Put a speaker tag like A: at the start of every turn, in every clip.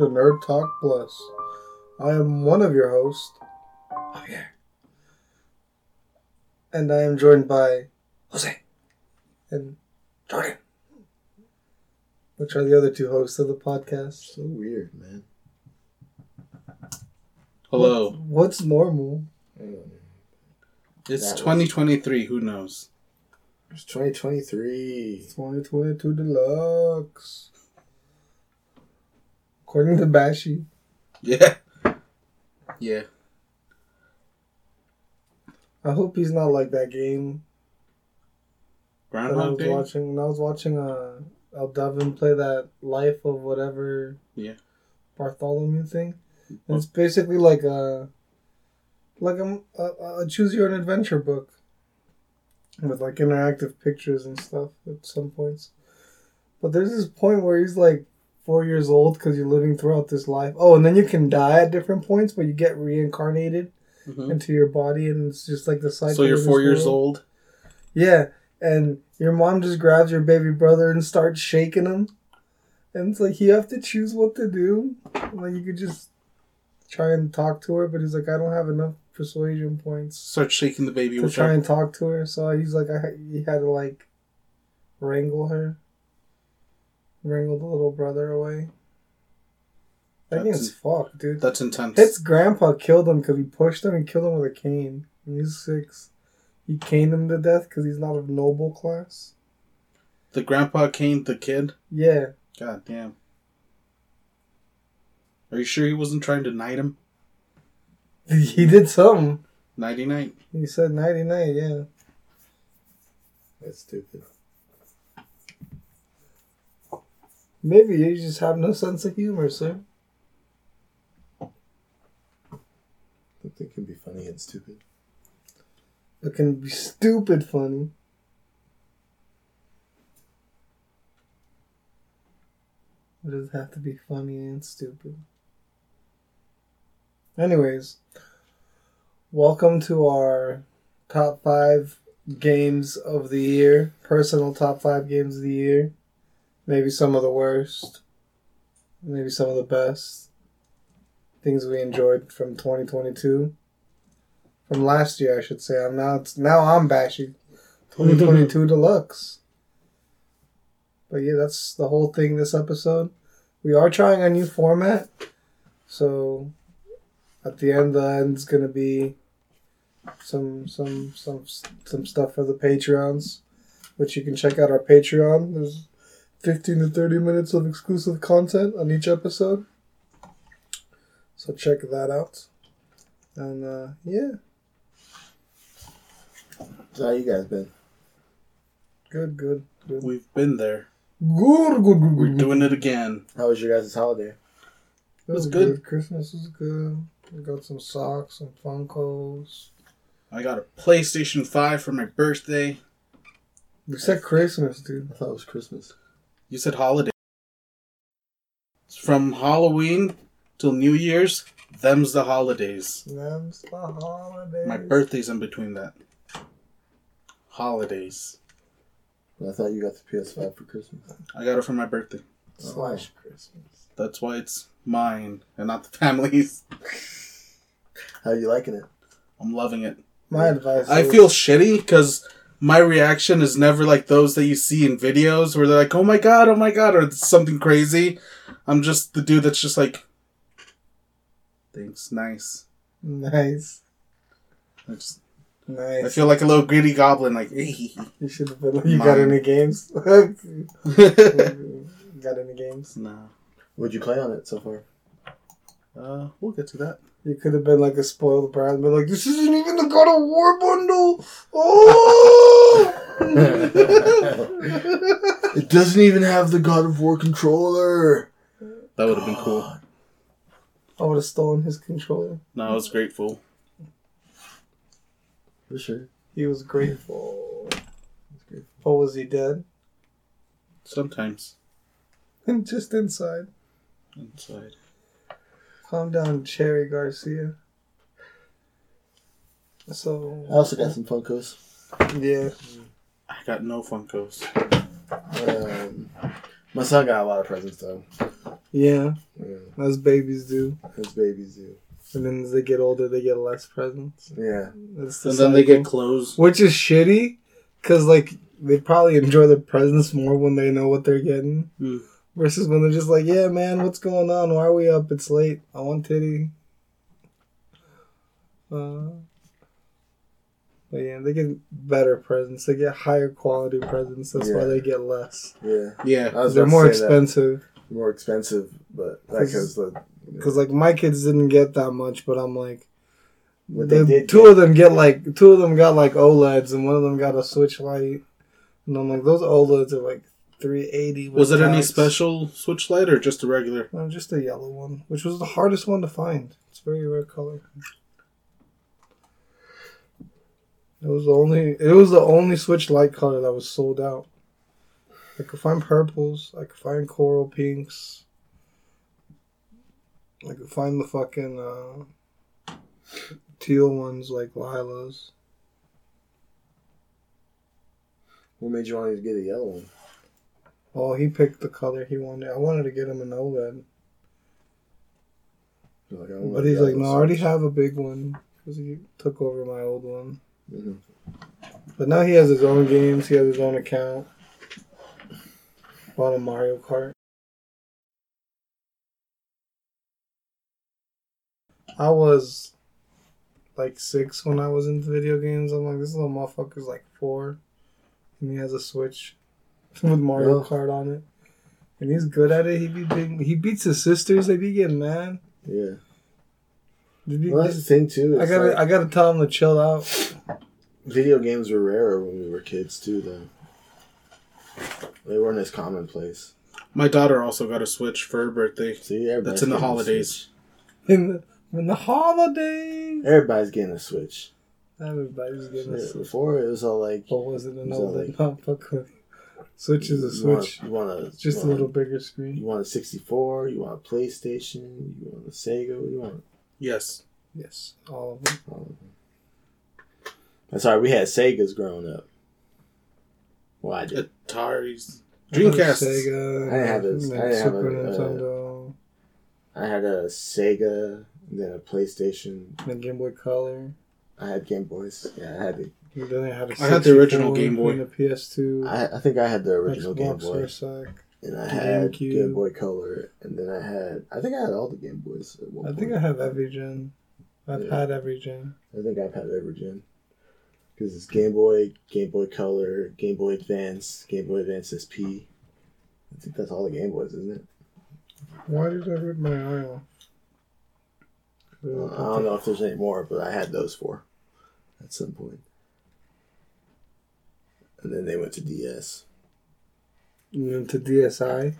A: Hello, everyone. Welcome to Nerd Talk Plus. I am one of your hosts, Javier. And I am joined by Jose and Jordan, which are the other two hosts of the podcast.
B: So weird, man.
C: Hello.
A: What- what's normal?
B: I don't know.
C: It's
B: That was-
C: 2023. Who knows?
B: It's 2023.
A: 2022 Deluxe. According to Bashi.
C: Yeah. Yeah.
A: I hope he's not like that game that I was
C: Day.
A: watching. When I was watching uh, El Devin play that Life of whatever
C: Yeah.
A: Bartholomew thing. And it's basically like a like a, a, a choose your own adventure book with like interactive pictures and stuff at some points. But there's this point where he's like four years old because you're living throughout this life. Oh, and then you can die at different points, but you get reincarnated
C: Mhm.
A: into your body, and it's just like the cycle.
C: So you're four years old.
A: Yeah, and your mom just grabs your baby brother and starts shaking him, and it's like you have to choose what to do. Like you could just try and talk to her, but he's like, I don't have enough persuasion points
C: Start shaking the baby.
A: to try
C: I,
A: and talk to her. So he's like, I he had to like wrangle her, wrangle the little brother away. That
C: That's-
A: game's fucked, dude.
C: that's intense.
A: His grandpa killed him because he pushed him and killed him with a cane. And he's six. He caned him to death because he's not of noble class.
C: the grandpa caned the kid.
A: Yeah.
C: God damn. Are you sure he wasn't trying to knight him?
A: He did something.
C: Nighty night.
A: He said 99, yeah.
B: That's stupid.
A: Maybe you just have no sense of humor, sir.
B: I think it can be funny and stupid.
A: It can be stupid funny. It doesn't have to be funny and stupid. Anyways, welcome to our top five games of the year. Personal top five games of the year. Maybe some of the worst. Maybe some of the best. Things we enjoyed from 2022 from last year, I should say. I'm now it's now I'm bashing 2022 Deluxe. But yeah, that's the whole thing this episode. We are trying a new format, so at the end, the end's gonna be some some some some stuff for the Patreons, which you can check out our Patreon. There's 15 to 30 minutes of exclusive content on each episode. So check that out. And uh, yeah,
B: So how you guys been?
A: good, good, good.
C: We've been there.
A: Good, good, good,
C: We're
A: good.
C: doing it again.
B: How was your guys' holiday?
A: It was
C: was good.
A: good. Christmas was good. We got some socks, some Funkos.
C: I got a PlayStation 5 for my birthday.
A: We said Christmas, dude.
B: I thought it was Christmas.
C: You said holiday. From Halloween till New Year's, them's the holidays.
A: Them's the holidays.
C: My birthday's in between that. Holidays.
B: I thought you got the PS5 for Christmas.
C: I got it for my birthday.
A: slash Christmas.
C: That's why it's mine and not the family's.
B: How you liking it?
C: I'm loving it.
A: My advice.
C: I
A: is-
C: feel shitty because my reaction is never like those that you see in videos where they're like, "Oh my god, oh my god," or something crazy. I'm just the dude that's just like, "Thanks, nice."
A: nice,
C: I, just,
A: nice.
C: I feel like a little greedy goblin, like. "Eh."
A: you should have been. Like, you got any games? got any games?
C: nah,
B: What'd you play on it so far?
C: uh, we'll get to that.
A: You could have been like a spoiled brat and been like, "This isn't even the God of War bundle." Oh.
B: it doesn't even have the God of War controller.
C: That would have been cool.
A: I would have stolen his controller.
C: No, I was grateful.
B: For sure.
A: He was grateful.
B: That's.
A: Oh, was he dead?
C: Sometimes And
A: Just inside.
C: inside.
A: Calm down, Cherry Garcia. So
B: I also got some Funkos.
A: yeah,
C: I got no Funkos.
B: Um, my son got a lot of presents though.
A: Yeah,
B: Yeah,
A: as babies do.
B: as babies do.
A: And then as they get older, they get less presents.
B: Yeah.
A: That's the
C: And then they
A: cycle.
C: get clothes.
A: which is shitty, because like they probably enjoy the presents more when they know what they're getting,
C: Hmm.
A: Versus when they're just like, "Yeah, man, what's going on? Why are we up? It's late. I want titty." Uh, but yeah, they get better presents. They get higher quality presents. That's why they get less.
B: Yeah.
C: Yeah.
A: They're more
B: say that.
A: expensive.
B: More expensive, but
A: Cause-
B: because the
A: Because like my kids didn't get that much, but I'm like,
B: What they
A: the,
B: did
A: two
B: get-
A: of them get like two of them got like OLEDs, and one of them got a Switch Lite, and I'm like, those OLEDs are like 380.
C: Was it any special switch light or just a regular?
A: No, just a yellow one, which was the hardest one to find. It's a very rare color. It was the only. It was the only Switch light color that was sold out. I could find purples. I could find coral pinks. I could find the fucking uh, teal ones like lilas.
B: what made you want to get a yellow one?
A: Oh, he picked the color he wanted. I wanted to get him an OLED,
B: like,
A: but he's like, "No, I already have a big one because he took over my old one."
B: Mhm.
A: But now he has his own games. He has his own account. Bought a Mario Kart. I was like six when I was into video games. I'm like, this little motherfucker's like four, and he has a Switch with Mario
B: Yeah.
A: Kart on it, and he's good at it. He be big, he beats his sisters. They be getting mad.
B: Yeah.
A: They be-
B: Well, that's the thing too.
A: I
B: it's
A: gotta
B: like-
A: I gotta tell him to chill out.
B: video games were rarer when we were kids too, though. They weren't as commonplace.
C: My daughter also got a switch for her birthday.
B: See,
C: That's in the holidays.
A: In the in the holidays.
B: Everybody's getting a Switch.
A: Everybody's getting a Switch.
B: Before it was all like,
A: Or was it an
B: So,
A: old
B: like-
A: not fuck with Switch is a
B: you want-
A: Switch.
B: You want a
A: just
B: you
A: a little bigger screen.
B: You want a 64? You want a PlayStation? You want a Sega? What do you want?
C: Yes.
A: Yes, all of them.
B: All of them. That's all right. We had Segas growing up. Well, I did.
C: Atari's.
A: I had
C: Dreamcast.
A: Sega.
B: I didn't have this-
A: and
B: I didn't have
A: Super
B: a, uh,
A: Nintendo.
B: I had a Sega, and then a PlayStation.
A: and Game Boy Color.
B: I had Game Boys. Yeah, I had the.
A: And then I had a
C: I had the original Game Boy.
A: and a PS2.
B: I, I think I had the original Game Boy,
A: for
B: and I had
A: GameCube.
B: Game Boy Color, and then I had. I think I had all the Game Boys at one
A: I
B: point.
A: think I have every gen. I've
B: Yeah.
A: had every gen.
B: I think I've had every gen. Because it's Game Boy, Game Boy Color, Game Boy Advance, Game Boy Advance SP. I think that's all the Game Boys, isn't it?
A: Why did I rip my eye off?
B: I don't know if there's any more, but I had those four at some point. And then they went to DS.
A: And then to DSi.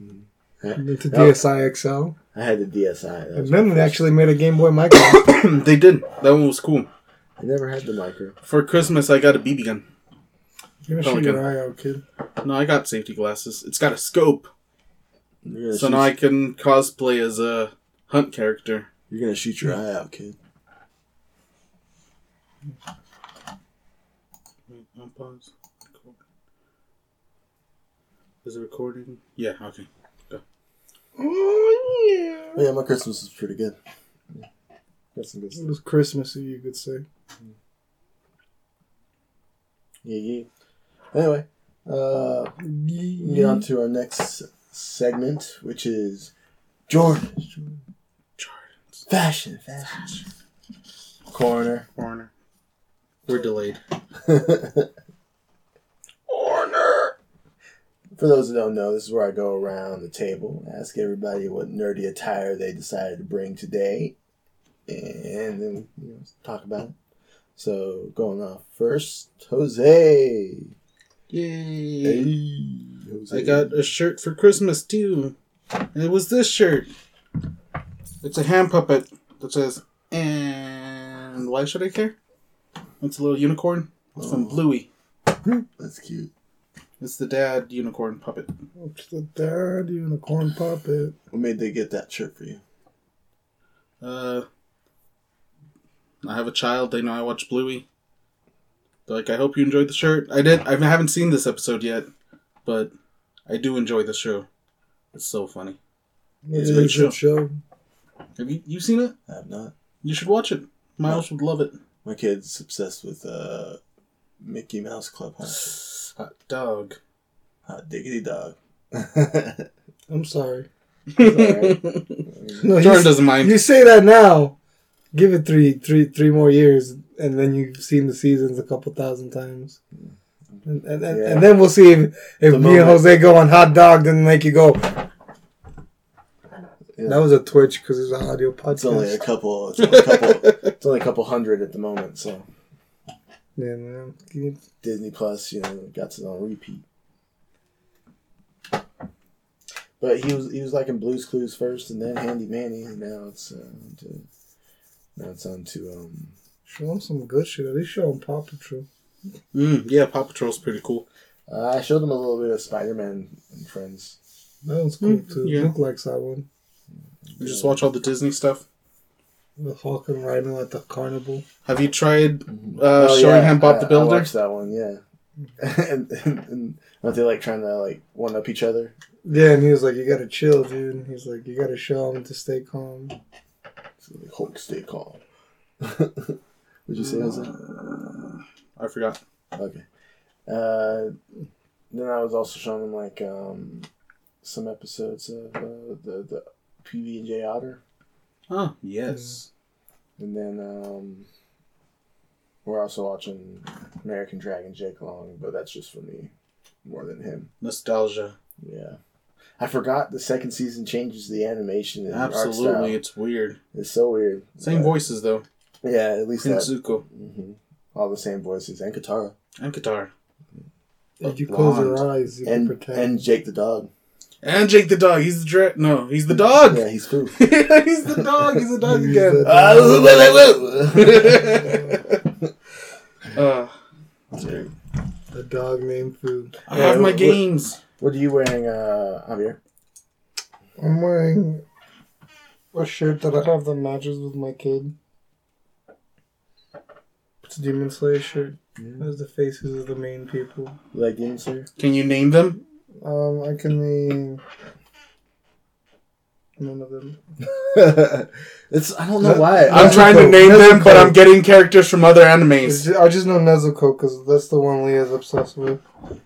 B: Mhm.
A: And then to. DSi XL.
B: I had the DSi. That
A: And then
B: my
A: they actually made a Game Boy Micro.
C: they did. That one was cool.
B: I never had the micro.
C: For Christmas, I got a BB gun.
A: You're gonna
C: Pelican.
A: shoot your eye out, kid.
C: No, I got safety glasses. It's got a scope,
B: You're
C: so
B: shoot,
C: now I can cosplay as a hunt character.
B: you're gonna shoot your eye out, kid.
C: Wait, pause. Record. Is it recording? Yeah. Okay.
A: Oh yeah.
B: But yeah, my Christmas was pretty good. Got some good
A: It was Christmassy, you could say.
B: Yeah, yeah. Anyway, uh, we can get on to our next segment, which is Jordan.
C: Jordans.
B: Fashion, fashion. Corner.
C: Warner. We're delayed.
B: Corner. For those who don't know, this is where I go around the table, ask everybody what nerdy attire they decided to bring today, and then you know, talk about it. So, going off first, Jose.
C: Yay!
B: Hey, Jose.
C: I got a shirt for Christmas too, and it was this shirt. It's a hand puppet that says "And why should I care?" It's a little unicorn. It's from
B: Oh.
C: Bluey.
B: That's cute.
C: It's the dad unicorn puppet.
A: It's the dad unicorn puppet.
B: What made they get that shirt for you?
C: Uh, I have a child. They know I watch Bluey. They're like, I hope you enjoyed the shirt. I did. I haven't seen this episode yet, but I do enjoy the show. It's so funny.
A: It's a
B: is
A: good show.
C: Have you you seen it?
B: I have not.
C: You should watch it. Miles would love it.
B: My kid's obsessed with uh, Mickey Mouse Clubhouse.
C: Hot dog.
B: Hot diggity dog.
A: I'm sorry.
B: alright.
A: No,
C: Jordan
A: you,
C: doesn't mind.
A: you say that now. Give it three, three, three more years, and then you've seen the seasons a couple thousand times. And, and, and,
B: Yeah.
A: and then we'll see if, if
B: The
A: me and Jose go on hot dog, then make you go.
B: Yeah.
A: That was a twitch because it's an audio podcast.
B: It's only a couple. It's only a couple. it's only a couple hundred at the moment. So
A: yeah, man.
B: Disney Plus, you know, got it on repeat. But he was he was like in Blue's Clues first, and then Handy Manny, and now it's uh, to, now it's on to um.
A: Show him some good shit. At least show him Paw Patrol.
C: Mm, yeah, Paw Patrol's pretty cool.
B: Uh, I showed him a little bit of Spider Man and Friends.
A: That one's cool
C: Mm,
A: too.
C: yeah.
A: Luke likes that one.
C: You just watch all the Disney stuff.
A: The Hawk and Rhino at the carnival.
C: Have you tried uh,
B: Oh,
C: showing
B: yeah,
C: him Bob
B: I-
C: the
B: I
C: Builder?
B: watched that one, yeah. and, and, and aren't they like trying to like one up each other?
A: Yeah, and he was like, "You gotta chill, dude." And he's like, "You gotta show him to stay calm."
B: So like, Hulk, stay calm. What'd you say, Jose?
C: I forgot.
B: Okay. Uh, then I was also showing them like um, some episodes of uh, the the PB and J Otter,
C: Oh, yes.
B: and then um, we're also watching American Dragon Jake Long, but that's just for me more than him.
C: Nostalgia.
B: Yeah. I forgot the second season changes the animation and art style.
C: Absolutely. It's weird.
B: It's so weird.
C: Same
B: But,
C: voices, though.
B: Yeah, at least
C: Prince
B: that.
C: Zuko
B: hmm All the same voices and Katara
C: and Qatar.
A: If you close your eyes, you can
B: and
A: pretend.
B: and Jake the dog.
C: And Jake the dog. He's the dra- No, he's the dog.
B: Yeah, he's cool.
C: he's the dog. He's the dog
A: He's
C: again.
A: the-
B: Ah, woo.
C: Uh,
B: That's great.
A: a dog named Food.
C: I
B: Yeah,
C: have my
B: what-
C: games.
B: What are you wearing, uh, Javier?
A: I'm wearing a shirt that I have that matches with my kid. It's a Demon Slayer shirt. It has the faces of the main people.
B: You like Demon Slayer?
C: Can you name them?
A: Um, I can name none of them.
B: it's I don't know why.
C: I'm
A: Nezuko.
C: trying to name them, but I'm getting characters from other
A: It's
C: animes.
A: ju- I just know Nezuko because that's the one Leah's obsessed with.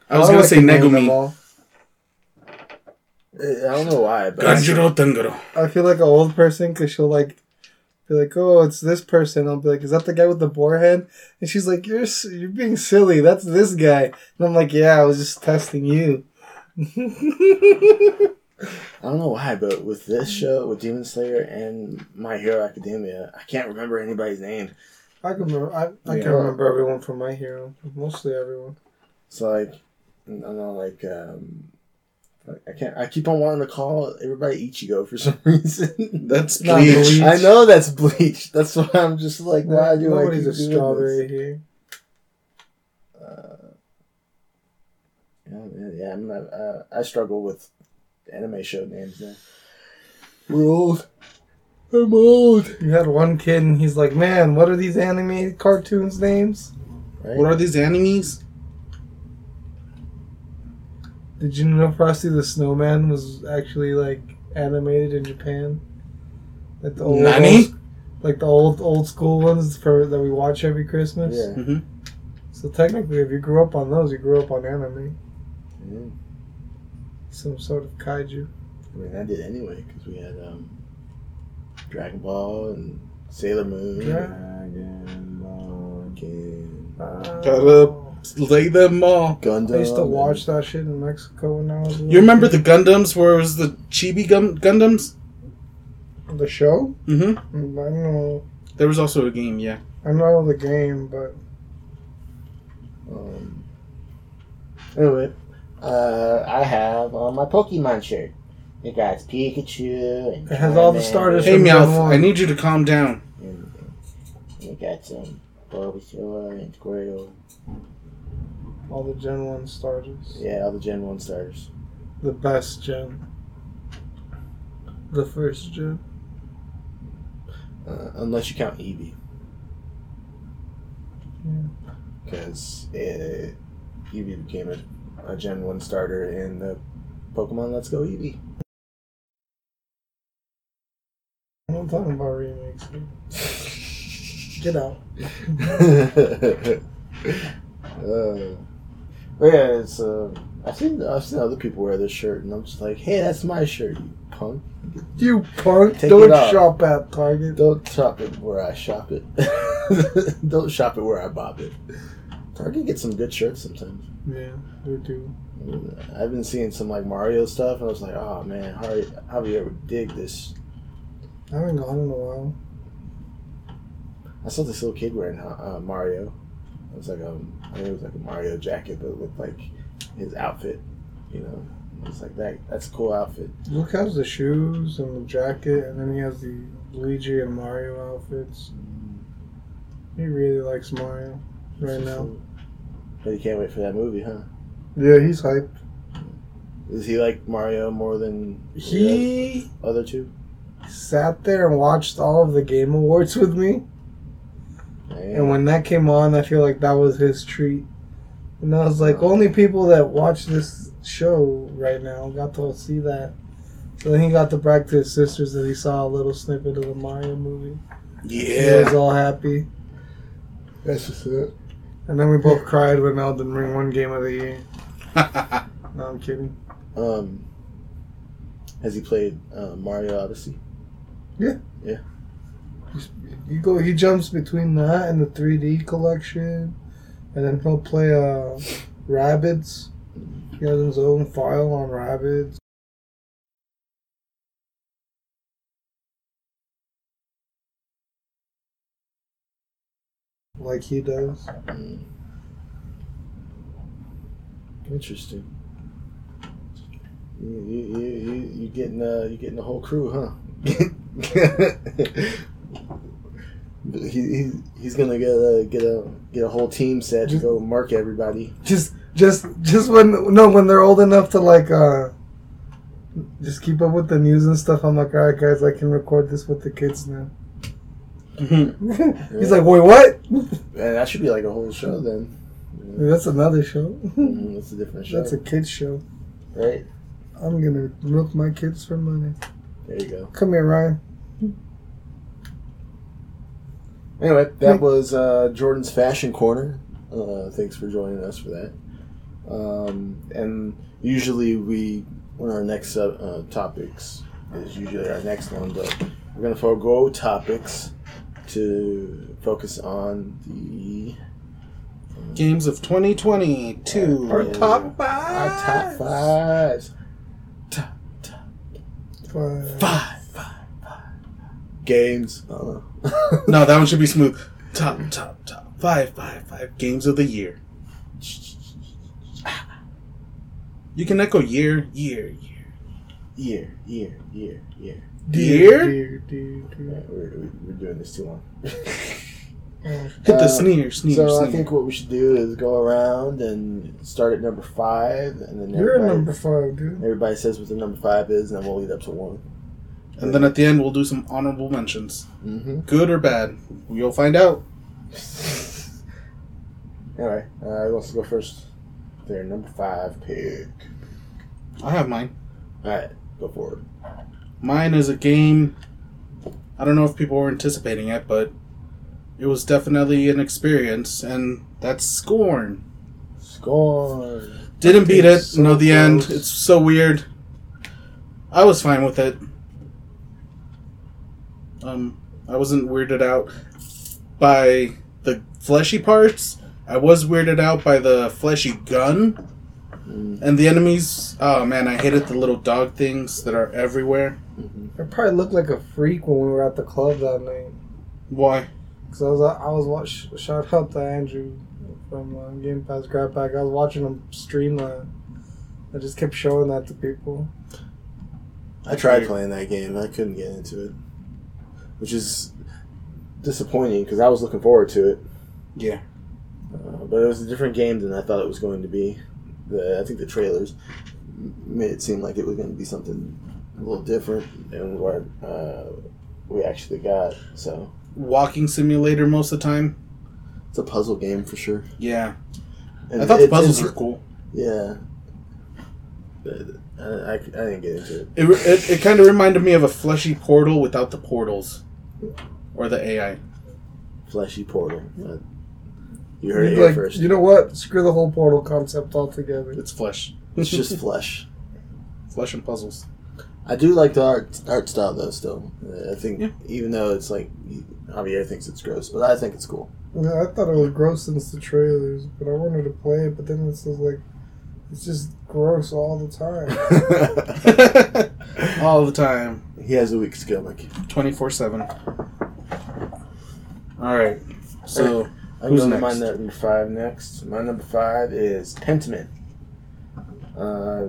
C: I was gonna
A: like
C: say
A: to
C: Negumi.
B: I don't know why, but
C: Ganjiro Tangaro.
A: I feel like an old person because she'll like be like, "Oh, it's this person." I'll be like, "Is that the guy with the boar head?" And she's like, "You're you're being silly. That's this guy." And I'm like, "Yeah, I was just testing you."
B: I don't know why, but with this show, with Demon Slayer and My Hero Academia, I can't remember anybody's name.
A: I can remember. I, I
B: Yeah.
A: can remember everyone from My Hero. Mostly everyone.
B: So like, I don't know, like, um, I can't. I keep on wanting to call everybody Ichigo for some reason.
C: That's
A: Not
C: Bleach.
A: Bleach.
B: I know that's Bleach. That's why I'm just like, why do I
A: Nobody's a
B: doing
A: strawberry
B: this?
A: here.
B: Yeah, yeah. I'm not, uh, I struggle with anime show names now. We're old. I'm old.
A: You had one kid, and he's like, "Man, what are these anime cartoons names?"
B: Right?
C: What are these animes?
A: Did you know Frosty the Snowman was actually like animated in Japan? Like the old,
C: Nani?
A: like the old old school ones for that we watch every Christmas.
B: Yeah.
C: Mm-hmm.
A: So technically, if you grew up on those, you grew up on anime,
B: Yeah.
A: some sort of kaiju.
B: I mean, I did anyway because we had um, Dragon Ball and Sailor Moon.
A: Dragon
B: Ball, King,
C: Gotta lay them all.
B: Gundam.
A: I used to watch that shit in Mexico when I was.
C: You remember the Gundams where it was the Chibi Gun- Gundams?
A: the show?
C: Mm-hmm.
A: Mm, I know,
C: There was also a game, yeah.
A: I know the game, but
B: Um, anyway, uh, I have on my Pokemon shirt. It got Pikachu and
A: It has all the starters
C: Hey,
A: from Gen
C: Meowth,
A: one.
C: I need you to calm down.
B: And, and it got some Bulbasaur and Squirtle.
A: all the Gen One starters.
B: Yeah, all the Gen One starters.
A: The best gen. The first gen.
B: Uh, unless you count Eevee.
A: Yeah.
B: Because Eevee became a, a Gen 1 starter in the Pokemon Let's Go Eevee.
A: I'm talking about remakes. Get out.
B: uh, but yeah, it's. Uh, I've seen I've seen other people wear this shirt, and I'm just like, hey, that's my shirt, you punk.
A: You punk!
B: Take
A: Don't shop at Target.
B: Don't shop it where I shop it. Don't shop it where I bob it. Target gets some good shirts sometimes.
A: Yeah, they do.
B: I've been seeing some like Mario stuff, and I was like, oh man, how how do you ever dig this?
A: I haven't gone in a while.
B: I saw this little kid wearing uh, Mario. It was like um, I think it was like a Mario jacket, but it looked like his outfit. You know, it's like that. That's a cool outfit.
A: Luke has the shoes and the jacket, and then he has the Luigi and Mario outfits. He really likes Mario right now.
B: But you can't wait for that movie, huh?
A: Yeah, he's hyped.
B: Does he like Mario more than the
A: He
B: other two?
A: sat there and watched all of the Game Awards with me, and when that came on, I feel like that was his treat. And I was like, only people that watch this show right now got to see that. So then he got to brag to his sisters that he saw a little snippet of the Mario movie. Yeah. He was all happy.
B: that's just it.
A: And then we both cried when Elden Ring won Game of the Year. No, I'm kidding.
B: Um, has he played uh, Mario Odyssey? Yeah. Yeah.
A: You go. He jumps between that and the 3D collection, and then he'll play uh, Rabbids. He has his own file on Rabbids. Like he does.
B: Mm. Interesting. You you you you, you getting uh you getting the whole crew, huh? he, he he's gonna get a get a get a whole team set to go mark everybody.
A: Just, just, just when no, when they're old enough to like, uh, just keep up with the news and stuff. I'm like, all right, guys, I can record this with the kids now. He's like, wait, what?
B: And that should be like a whole show then.
A: That's another show.
B: Mm, That's a different show,
A: That's a kids show.
B: right?
A: I'm gonna milk my kids for money.
B: There you go.
A: Come here, Ryan.
B: Anyway, that was uh, Jordan's Fashion Corner. Uh, thanks for joining us for that. Um, and usually we, when our next uh, uh, topics is usually our next one, but we're gonna forego topics to focus on the um,
C: Games of 2022.
B: Our
A: top
B: our top fives.
A: Five.
B: Five, five, five games. Don't.
C: No, that one should be smooth. Top, top, top. Five, five, five games of the year. You can echo year, year, year.
B: year, year, year, year.
C: Dear?
A: dear, dear,
B: Yeah, we're, we're doing this too long.
C: Hit the
B: Uh,
C: sneer, sneer,
B: so
C: sneer.
B: I think what we should do is go around and start at number five, and then
A: You're
B: everybody,
A: number five, dude.
B: everybody says what the number five is, and then we'll lead up to one.
C: and then at the end, we'll do some honorable mentions.
B: Mm-hmm.
C: Good or bad. You'll find out.
B: Anyway, uh, who wants to go first? Their number five pick.
C: I have mine.
B: All right, go for it.
C: Mine is a game. I don't know if people were anticipating it, but it was definitely an experience, and that's Scorn.
B: Scorn.
C: Didn't beat it.
A: So
C: know the end. It's so weird. I was fine with it. Um, I wasn't weirded out by the fleshy parts. I was weirded out by the fleshy gun
B: Mm,
C: and the enemies. Oh man, I hated the little dog things that are everywhere.
B: mhm.
A: I probably looked like a freak when we were at the club that night.
C: Why?
A: Cause I was I was watch shout out to Andrew from uh, Game Pass Grab Pack. I was watching him stream that. I just kept showing that to people.
B: I tried playing that game. I couldn't get into it, which is disappointing because I was looking forward to it.
C: Yeah.
B: Uh, but it was a different game than I thought it was going to be. The, I think the trailers made it seem like it was going to be something a little different than what uh, we actually got. So
C: Walking simulator most of the time.
B: it's a puzzle game for sure.
C: Yeah.
B: And
C: I thought the puzzles were cool.
B: Yeah. I, I, I didn't get into it.
C: It, it, it kind of reminded me of a fleshy portal without the portals. Or the AI.
B: Fleshy portal. You heard it
A: You'd
B: here
A: like,
B: first.
A: You know what? Screw the whole portal concept altogether.
C: It's flesh.
B: It's just flesh.
C: flesh and puzzles.
B: I do like the art art style though. Still, I think
C: Yeah.
B: even though it's like Javier thinks it's gross, but I think it's cool.
A: Yeah, I thought it was gross since the trailers, but I wanted to play it. But then it's just like, it's just gross all the time.
C: All the time.
B: he has a weak stomach.
C: 24 7. Alright. So,
B: I'm
C: Who's
B: going to my number five next. My number five is Pentiment. Uh,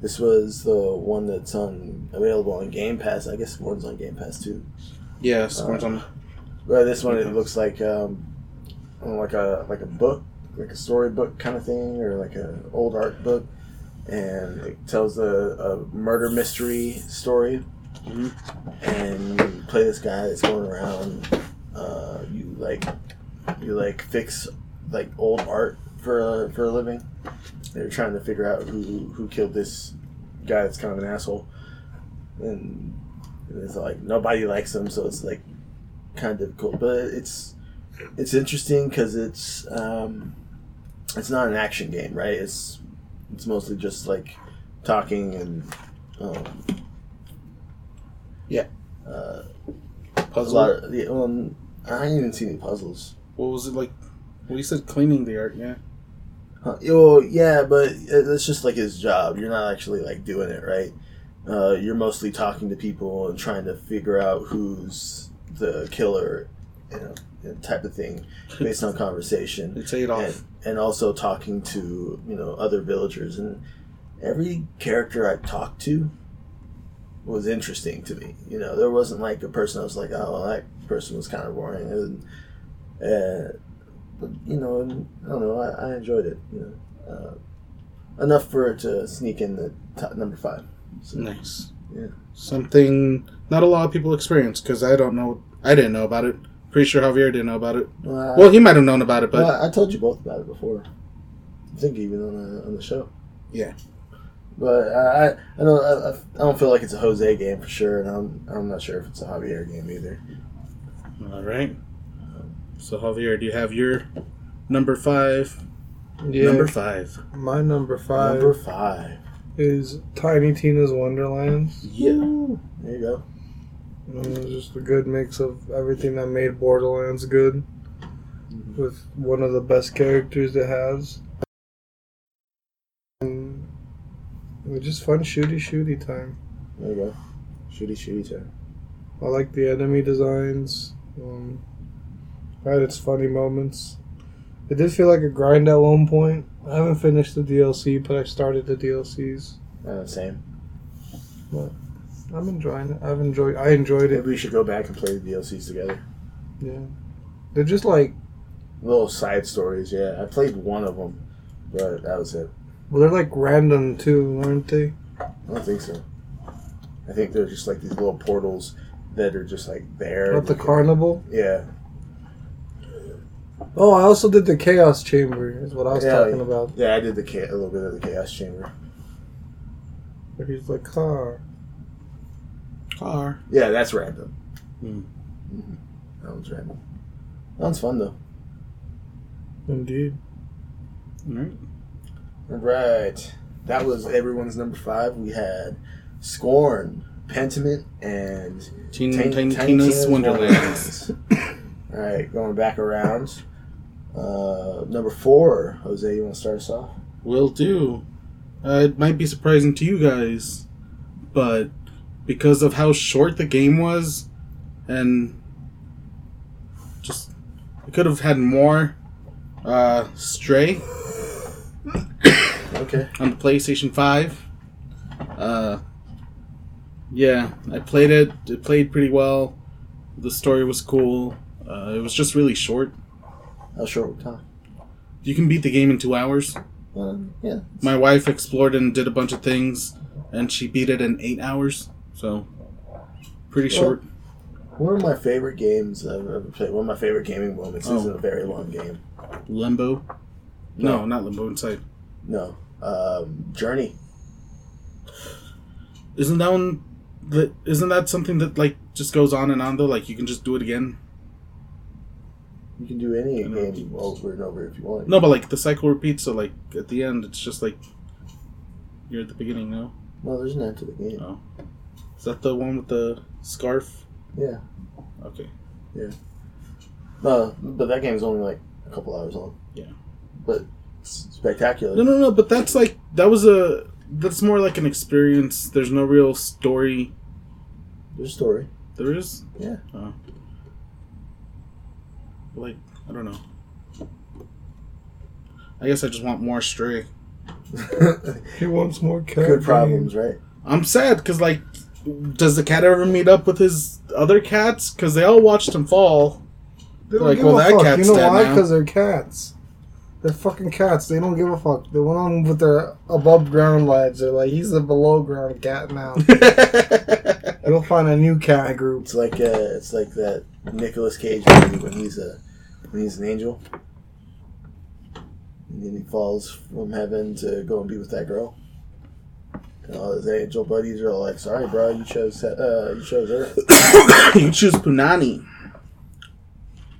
B: this was the one that's on available on Game Pass. I guess one's on Game Pass too.
C: yeah, Scorn's on.
B: But this one it looks like um, like a like a book, like a storybook kind of thing, or like an old art book, and it tells a, a murder mystery story.
C: Mhm.
B: And you play this guy that's going around. Uh, you like you like fix like old art for a, for a living. They're trying to figure out who who killed this guy that's kind of an asshole, and it's like nobody likes him, so it's like kind of difficult. But it's it's interesting because it's um, it's not an action game, right? It's it's mostly just like talking and um,
C: Yeah.
B: uh, a
C: Puzzle.
B: lot of yeah, well, I didn't even see any puzzles.
C: What was it like? Well, you said cleaning the art, yeah.
B: Huh, Well, yeah, but it- it's just like his job. You're not actually like doing it, right? Uh, you're mostly talking to people and trying to figure out who's the killer, you know, type of thing based on conversation,
C: They say it off.
B: and, and also talking to you know other villagers. And every character I talked to was interesting to me. You know, there wasn't like a person I was like, oh, well, that person was kind of boring. And, uh, but you know, and, I don't know. I, I enjoyed it. You know, uh, enough for it to sneak in the top number five. So,
C: Nice.
B: Yeah.
C: Something not a lot of people experience because I don't know. I didn't know about it. Pretty sure Javier didn't know about it.
B: Well,
C: Well, he might have known about it, but
B: well, I told you both about it before. I think even on the on the show.
C: Yeah.
B: But I I, I don't I, I don't feel like it's a Jose game for sure, and I'm I'm not sure if it's a Javier game either.
C: all right. So Javier, do you have your number five?
A: Yeah,
C: Number five.
A: my number five
B: Number five.
A: is Tiny Tina's Wonderlands.
C: Yeah.
B: There you go.
A: It's just a good mix of everything that made Borderlands good, with one of the best characters it has. And it was just fun shooty shooty time.
B: There you go. Shooty shooty time.
A: I like the enemy designs. Um, had its funny moments. It did feel like a grind at one point. I haven't finished the DLC, but I started the DLCs.
B: Uh, same.
A: I'm enjoying it. I've enjoyed. I enjoyed
B: Maybe
A: it.
B: we should go back and play the DLCs together.
A: Yeah, they're just like
B: Little side stories. Yeah, I played one of them, but that was it.
A: well, they're like random too, aren't they?
B: I don't think so. I think they're just like these little portals that are just like there.
A: At the carnival.
B: Yeah.
A: Oh, I also did the Chaos Chamber. Is what I was
B: Yeah,
A: talking
B: yeah.
A: about.
B: Yeah, I did the cha- a little bit of the chaos chamber.
A: Where he's like, car.
C: Car.
B: Yeah, that's random. Mhm. That was random. That was fun though.
A: Indeed.
C: All right.
B: All right, that was everyone's number five. We had Scorn, Pentiment, and
C: Teen,
B: Tiny-
C: Tiny,
B: Tiny
C: Tina's
B: Tina's
C: Wonderlands.
B: All right, going back around. Uh, number four, Jose, you want to start us off?
C: Will do. Uh, it might be surprising to you guys, but because of how short the game was, and just we could have had more. Uh, Stray
B: Okay.
C: on the PlayStation Five. Uh, yeah, I played it. It played pretty well. The story was cool. Uh, it was just really short.
B: How short time?
C: You can beat the game in two hours.
B: Uh, yeah.
C: My wife explored and did a bunch of things, and she beat it in eight hours. So, pretty
B: Well,
C: short.
B: One of my favorite games I've ever played. One of my favorite gaming moments
C: Oh.
B: isn't a very long game.
C: Limbo. No, not Limbo Inside.
B: No. Um, Journey.
C: Isn't that one? That isn't that something that like just goes on and on though? Like you can just do it again.
B: You can do any game over and over if you want.
C: No, but like the cycle repeats. So like at the end, it's just like you're at the beginning. No,
B: No, there's an end to the game.
C: Oh. is that the one with the scarf?
B: Yeah.
C: Okay. Yeah.
B: No, but that game's only like a couple hours long.
C: Yeah.
B: But it's spectacular.
C: No, no, no. But that's like that was a that's more like an experience. There's no real story.
B: There's story.
C: There is.
B: Yeah.
C: Oh. Like I don't know. I guess I just want more Stray.
A: He wants more cat.
B: Good problems, right?
C: I'm sad because like, does the cat ever meet up with his other cats? Because they all watched him fall.
A: They don't
C: Like,
A: give
C: well,
A: a
C: that
A: fuck.
C: cat's
A: You know
C: dead
A: why? Because they're cats. They're fucking cats. They don't give a fuck. They went on with their above ground lives. They're like, he's a below ground cat now. You'll find a new cat group.
B: It's like uh, it's like that Nicolas Cage movie when he's a when he's an angel, and then he falls from heaven to go and be with that girl. And all his angel buddies are like, "Sorry, bro, you chose uh, you chose her."
C: you choose Punani.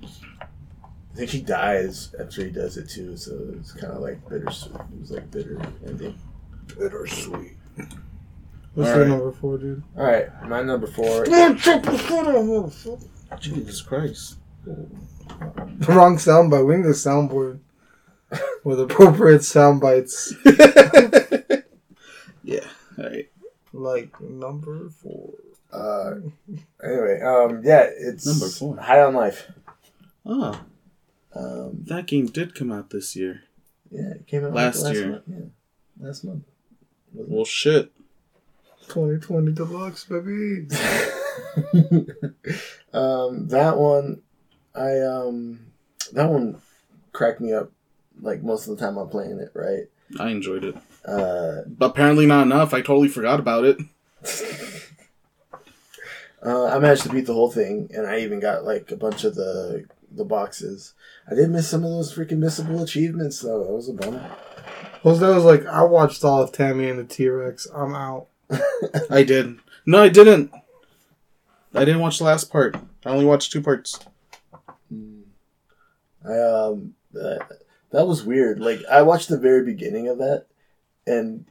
B: I think she dies after he does it too, so it's kind of like bittersweet. It was like bitter ending.
A: Bittersweet. What's your
C: right.
A: number four, dude?
B: All right, my number four.
C: Jesus Christ.
A: The wrong soundbite. We need a soundboard with appropriate sound bites.
C: yeah. All right.
A: Like number four.
B: Uh, anyway, um, yeah, it's
C: Number four.
B: High on Life.
C: Oh,
B: Um,
C: that game did come out this year.
B: yeah, it came out like
C: Last year.
B: Month. Yeah, last month.
C: Well, shit.
A: 2020 Deluxe, baby.
B: um, that one, I um, that one cracked me up. Like most of the time I'm playing it, right?
C: I enjoyed it.
B: Uh,
C: But apparently not enough. I totally forgot about it.
B: uh, I managed to beat the whole thing, and I even got like a bunch of the the boxes. I did miss some of those freaking missable achievements, though. That was a bummer.
A: Well, that was like, I watched all of Tammy and the T Rex. I'm out.
C: I did. No, I didn't. I didn't watch the last part. I only watched two parts.
B: I um uh, that was weird. Like I watched the very beginning of that, and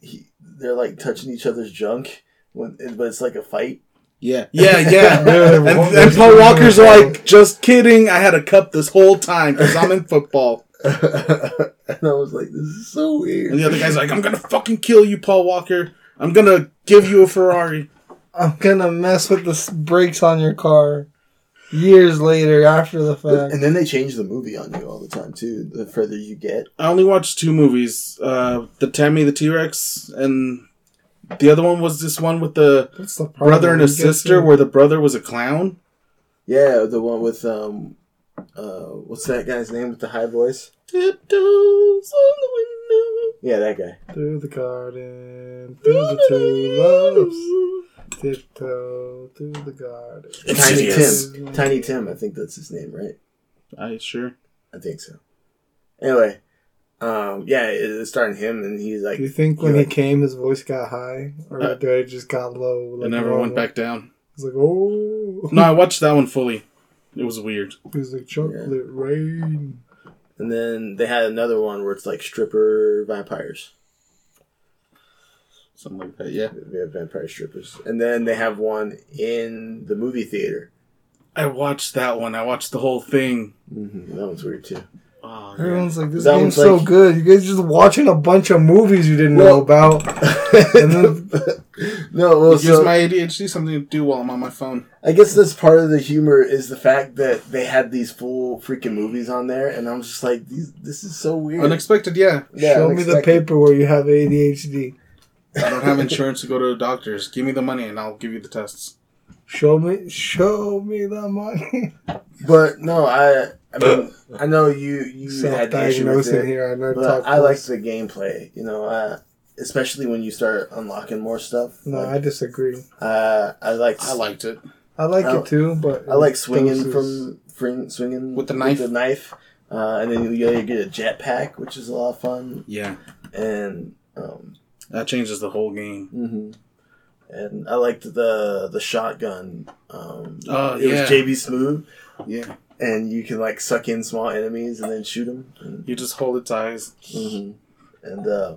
B: he, they're like touching each other's junk when, but it's like a fight.
C: Yeah. Yeah, yeah.
A: Yeah,
C: and, and Paul Walker's like, just kidding. I had a cup this whole time because I'm in football.
B: and I was like, this is so weird.
C: And the other guy's like, I'm gonna fucking kill you, Paul Walker. I'm gonna give you a Ferrari.
A: I'm gonna mess with the brakes on your car years later after the fact.
B: And then they change the movie on you all the time too. The further you get,
C: I only watched two movies. Uh, the Tammy the T Rex, and the other one was this one with the
A: the
C: brother and
A: where
C: a sister, where the brother was a clown.
B: yeah, the one with um, uh, what's that guy's name with the high voice?
C: Tiptoes on the window.
B: Yeah, that guy.
A: Through the garden, through the two loves, tiptoe through the garden.
B: Tiny
C: Insidious.
B: Tim. Tiny Tim. I think that's his name, right?
C: I sure.
B: I think so. Anyway, um, yeah, it- it's starting him, and he's like,
A: Do you think when
B: he
A: he came, his voice got high, or
C: Uh,
A: did it just got low? Like
C: It never
A: normal?
C: went back down.
A: He's like, oh,
C: No, I watched that one fully. It was weird.
A: He's like chocolate rain.
B: And then they had another one where it's like stripper vampires.
C: Something like that, yeah.
B: They have vampire strippers. And then they have one in the movie theater.
C: I watched that one. I watched the whole thing.
B: Mm-hmm. That one's weird too.
C: Oh, yeah.
A: Everyone's like, this
B: That
A: game's so
B: like-
A: good. You guys just watching a bunch of movies you didn't know about. Then-
B: no, well,
C: It gives
B: so
C: my ADHD something to do while I'm on my phone.
B: I guess that's part of the humor is the fact that they had these full freaking movies on there, and I'm just like, these, this is so weird.
C: Unexpected, yeah.
B: Yeah,
A: Show me the paper where you have ADHD.
C: I don't have insurance to go to the doctors. Give me the money and I'll give you the tests.
A: Show me, show me the money.
B: But no, I, I mean, I know you, you had the issue with it.
A: here. I know.
B: But
A: talk
B: I like the gameplay, you know, uh, especially when you start unlocking more stuff.
A: No,
B: Like,
A: I disagree.
B: uh, I like
C: I liked it.
A: I like
B: I-
A: it too, but
B: I like swinging
A: doses.
B: from fring, swinging
C: With the knife?
B: the knife, uh, and then you, you get a jetpack, which is a lot of fun.
C: Yeah.
B: And um,
C: That changes the whole game.
B: mhm. and I liked the the shotgun. Um,
C: Oh,
B: it
C: yeah.
B: was JB Smoove,
C: Yeah.
B: and you can like suck in small enemies and then shoot them. And,
C: You just hold its eyes.
B: mhm. and uh,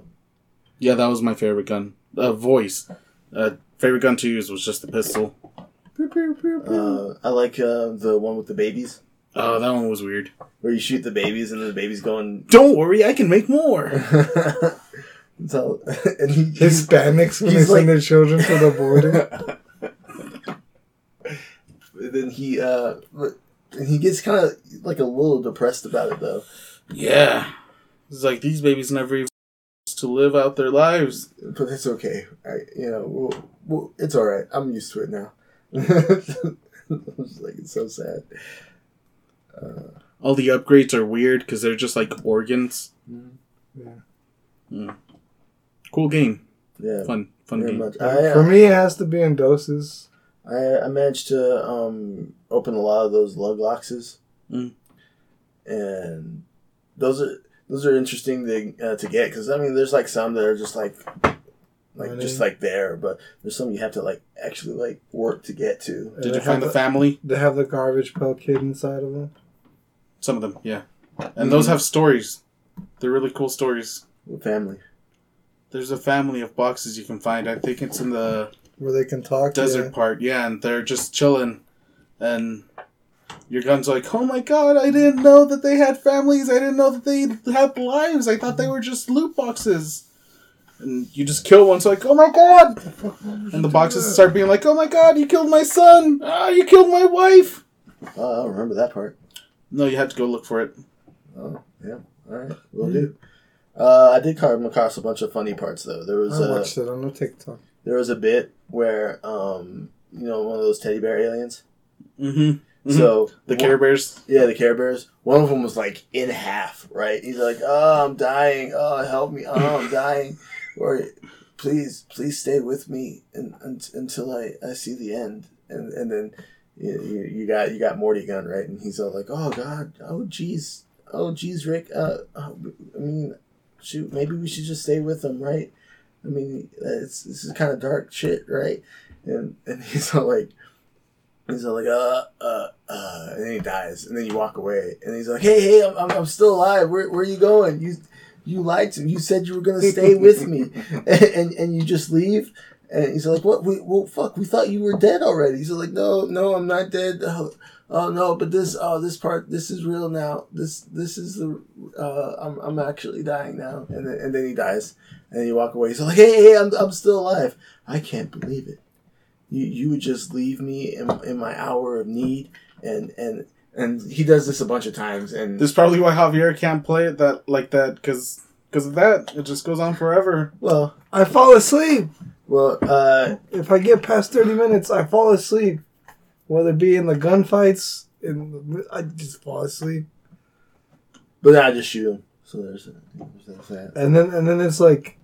C: Yeah, that was my favorite gun. Uh, voice. Uh, favorite gun to use was just the pistol.
B: uh, I like uh, the one with the babies,
C: Oh, that one was weird.
B: where you shoot the babies and then the babies going.
C: Don't worry, I can make more.
B: so, and he,
A: Hispanics when they
B: he's
A: send
B: like-
A: their children to the border.
B: then he uh, and he gets kind of like a little depressed about it though.
C: yeah. It's like these babies never even to live out their lives.
B: but it's okay. I, you know, we'll, we'll, it's all right. I'm used to it now. it's like it's so sad.
C: Uh, all the upgrades are weird because they're just like organs. Mm-hmm.
A: Yeah. Mm.
C: Cool game.
B: Yeah,
C: Fun. Fun game.
B: much. I,
A: For
B: uh,
A: me, it has to be in doses.
B: I I managed to um, open a lot of those Lugloxes,
C: Mm.
B: and those are those are interesting to uh, to get because I mean, there's like some that are just like like
A: Money.
B: just like there, but there's some you have to like actually like work to get to.
C: Did
A: They
C: you find
A: have
C: the family?
A: They have the garbage pail kid inside of them.
C: Some of them, yeah. And those have stories. They're really cool stories.
B: With family.
C: There's a family of boxes you can find. I think it's in the
A: Where they can talk.
C: desert
A: yeah.
C: part, yeah, and they're just chilling. And your gun's like, oh my god, I didn't know that they had families. I didn't know that they had lives. I thought they were just loot boxes. And you just kill one, so like, oh my god! And the boxes start being like, oh my god, you killed my son! Ah, you killed my wife!
B: Oh, I don't remember that part.
C: No, you had to go look for it.
B: Oh, yeah. All right, we'll do. Uh, I did come across a bunch of funny parts though. There was
A: I
B: a
A: watched it on the TikTok.
B: there was a bit where um you know one of those teddy bear aliens.
C: Mm-hmm.
B: So
C: The
B: one-
C: Care Bears.
B: yeah, the Care Bears. One of them was like in half. Right? He's like, "Oh, I'm dying. Oh, help me. Oh, I'm dying." Or, please, please stay with me and, un until I, I see the end. And and then you, you, you got you got Morty gun right, and he's all like, "Oh God, oh jeez, oh jeez, Rick. Uh, uh, I mean, shoot, maybe we should just stay with him, right? I mean, it's this is kind of dark shit, right?" And and he's all like, he's all like, "Uh, uh, uh," and then he dies, and then you walk away, and he's like, "Hey, hey, I'm, I'm, I'm still alive. Where where are you going? You you lied to me. You said you were gonna stay with me, and, and and you just leave." And he's like, "What? We well, fuck. We thought you were dead already." He's like, "No, no, I'm not dead. Oh, oh no, but this, oh, this part, this is real now. This, this is the, uh, I'm, I'm actually dying now." And then, and then he dies, and then you walk away. He's like, "Hey, hey, I'm, I'm still alive. I can't believe it. You, you would just leave me in, in my hour of need." And and and he does this a bunch of times, and
C: This is probably why Javier can't play it that like that because because of that it just goes on forever.
B: well,
A: I fall asleep.
B: well, uh,
A: If I get past 30 minutes, I fall asleep. Whether it be in the gunfights, in the, I just fall asleep.
B: but then I just shoot him. So there's, there's that.
A: And then and then it's like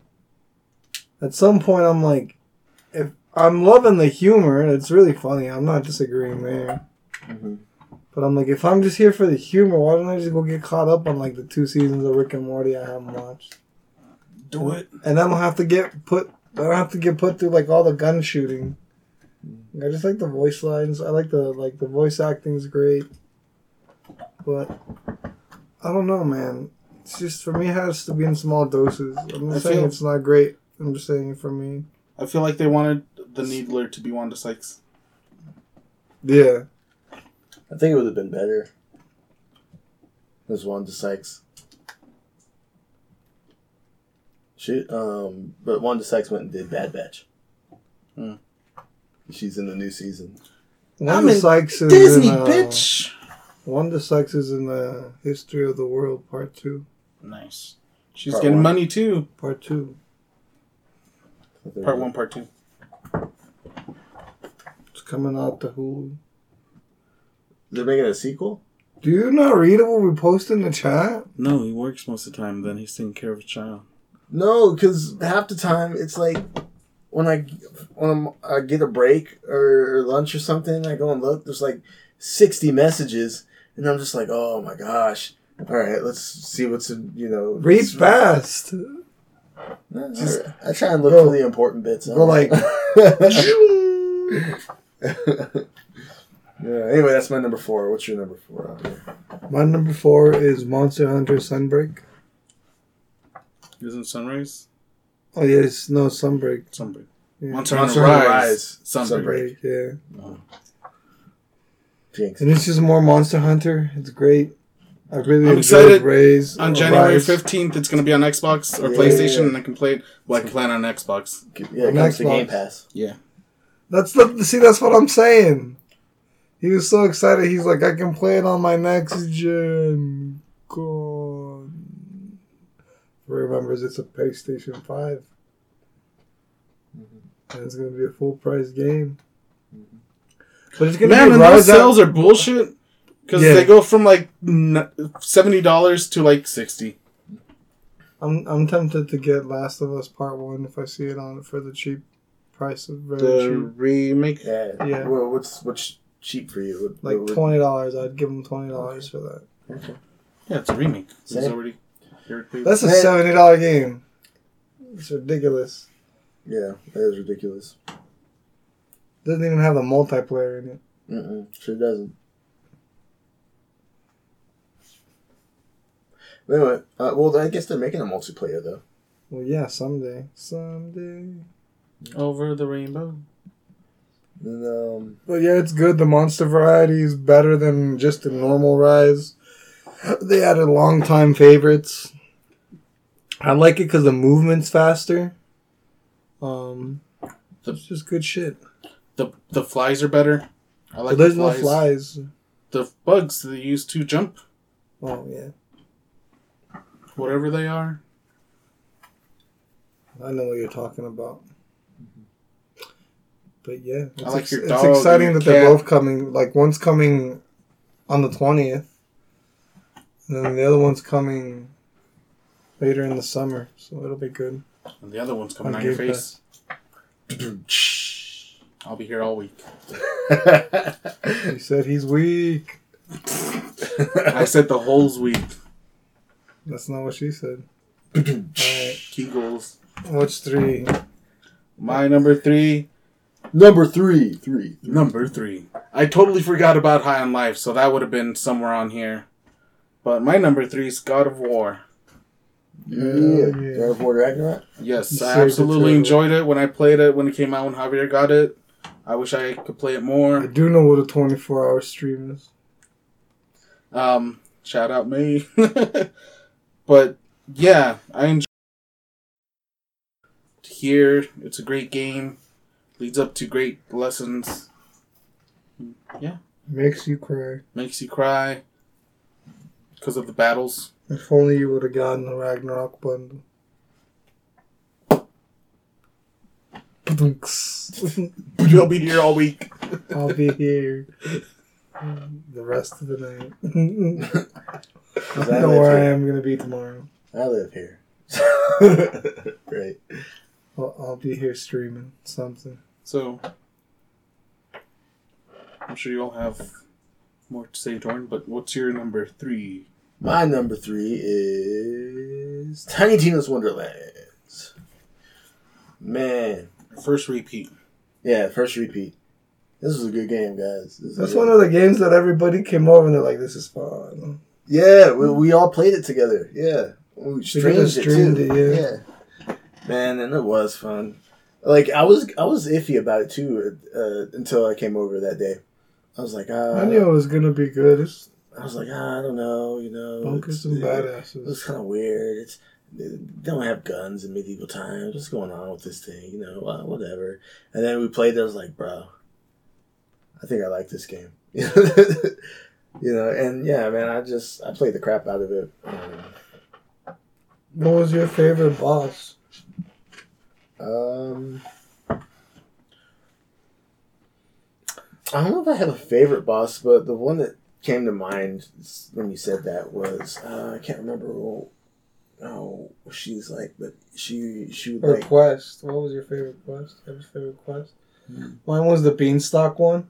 A: at some point I'm like if I'm loving the humor, it's really funny. I'm not disagreeing there.
B: Mhm.
A: But I'm like, if I'm just here for the humor, why don't I just go get caught up on like the two seasons of Rick and Morty I haven't watched?
C: Do it.
A: And I don't have to get put. I don't have to get put through like all the gun shooting. I just like the voice lines. I like the like the voice acting is great. But I don't know, man. It's just for me, it has to be in small doses. I'm not
C: I
A: saying
C: feel-
A: it's not great. I'm just saying it for me.
C: I feel like they wanted the Needler to be Wanda Sykes.
A: Yeah,
B: I think it would have been better. As Wanda Sykes. She, um, but Wanda Sykes went and did Bad Batch.
C: Hmm.
B: She's in the new season.
A: Wanda
C: in
A: Sykes is
C: Disney,
A: in, uh,
C: bitch.
A: Wanda Sykes is in the History of the World Part Two.
C: Nice. She's
B: Part
C: getting
B: one.
C: money too.
A: Part Two.
C: Part one, part two.
A: It's coming out to Hulu.
B: They're making a sequel.
A: Do you not read what we post in the chat?
C: No, he works most of the time. Then he's taking care of a child.
B: No, because half the time it's like when I when I'm, I get a break or lunch or something, I go and look. There's like sixty messages, and I'm just like, oh my gosh. All right, let's see what's in. You know,
A: Read fast.
B: I,
A: Just-
B: I try and look
A: Go-
B: for the important bits.
A: Go like
B: yeah. Anyway, that's my number four. What's your number four?
A: My number four is Monster Hunter Sunbreak.
C: Isn't Sunrise?
A: Oh yes, no Sunbreak.
C: Sunbreak.
A: Yeah.
C: Monster,
B: Monster
C: Hunter
B: Hunter
C: Rise.
B: Rise.
C: Sunbreak.
B: Sunbreak.
A: Yeah,
B: Jinx.
A: and it's just more Monster Hunter. It's great. I really
C: I'm
A: enjoyed
C: excited.
A: Raise
C: On
A: uh,
C: January 15th, it's going to be on Xbox or
B: Yeah.
C: PlayStation, and I can play it. Well, I can play it on Xbox.
B: Yeah, it
A: On
B: comes to
A: Xbox.
B: Game Pass.
C: Yeah.
A: That's the see. That's what I'm saying. He was so excited. He's like, I can play it on my next gen. God. Remembers it's a PlayStation 5 mm-hmm. and it's gonna be a full price game. Mm-hmm. But it's gonna
C: Man,
A: be
C: and
A: Rise
C: those
A: out-
C: sales are bullshit. Because
A: Yeah.
C: they go from like $70 to like 60
A: I'm I'm tempted to get Last of Us Part One if I see it on for the cheap price of very
C: The
A: cheap,
C: remake.
B: Yeah.
A: Yeah.
B: Well, what's what's cheap for you? What-
A: like
B: what would-
A: twenty dollars. I'd give them twenty dollars for that.
B: Okay.
C: Yeah, it's a remake. It's already. Already-
A: That's a seventy dollar game. It's ridiculous.
B: Yeah, that is ridiculous.
A: Doesn't even have the multiplayer in it.
B: Mm-mm, sure doesn't. Wait, wait. Uh, well, I guess they're making a multiplayer though.
A: Well, yeah, someday, someday.
C: Over the rainbow.
B: And, um,
A: But yeah, it's good. The monster variety is better than just the normal rise. They added long time favorites. I like it because the movement's faster. Um,
C: The-
A: it's just good shit.
C: The the flies are better. I like
A: but there's
C: the
A: no
C: flies.
A: flies.
C: The bugs they use to jump,
A: Oh yeah,
C: whatever they are.
A: I know what you're talking about. But yeah, it's,
C: I like
A: ex-
C: your
A: it's exciting that they're both coming. Like one's coming on the twentieth, and then the other one's coming later in the summer. So it'll be good.
C: And the other one's coming
A: On
C: on, your face. I'll be here all week.
A: He said he's weak.
C: I said the hole's weak.
A: That's not what she said. Alright,
C: Key goals.
A: what's three?
C: My number three.
B: Number three, three, three.
C: Number three. I totally forgot about High on Life, so that would have been somewhere on here. But my number three is God of War.
B: Yeah,
A: yeah.
B: God of War Ragnarok.
C: Yes, I absolutely enjoyed it when I played it when it came out when Javier got it. I wish I could play it more.
A: I do know what a 24 hour stream is.
C: Um, shout out me. but yeah, I enjoy here. It's a great game. Leads up to great lessons. Yeah.
A: Makes you cry.
C: Makes you cry because of the battles.
A: If only you would have gotten the Ragnarok bundle. Ba-dunks.
C: I'll be here all week.
A: I'll be here the rest of the night. I
B: I
A: know
B: live
A: where I
B: here.
A: am gonna be tomorrow.
B: I live here. right.
A: I'll, I'll be here streaming something.
C: So I'm sure you all have more to say, Jordan. But what's your number three?
B: My number three is Tiny Tina's Wonderlands. Man,
C: First repeat.
B: yeah, first repeat. This was a good game, guys. This
A: That's
B: a-
A: one of the games that everybody came over and they're like, "This is fun."
B: Yeah, we, we all played it together. Yeah, we
A: We
B: streamed, it too.
A: it, yeah.
B: man, and it was fun. Like I was, I was iffy about it too uh, until I came over that day. I was like, ah,
A: I knew it was gonna be good. It's
B: I was like, ah, I don't know, you know,
A: bunkers
B: it's-
A: and
B: it- It's kind of weird. It's they don't have guns in medieval times. What's going on with this thing? You know, well, whatever. And then we played. it, I was like, bro, I think I like this game. you know, and yeah, man, I just I played the crap out of it. Um,
A: What was your favorite boss?
B: Um, I don't know if I have a favorite boss, but the one that came to mind when you said that was uh, I can't remember. What, oh, she's like, but she she would
A: Or
B: like
A: quest? What was your favorite quest? Your favorite quest?
B: Hmm.
A: Mine was the beanstalk one,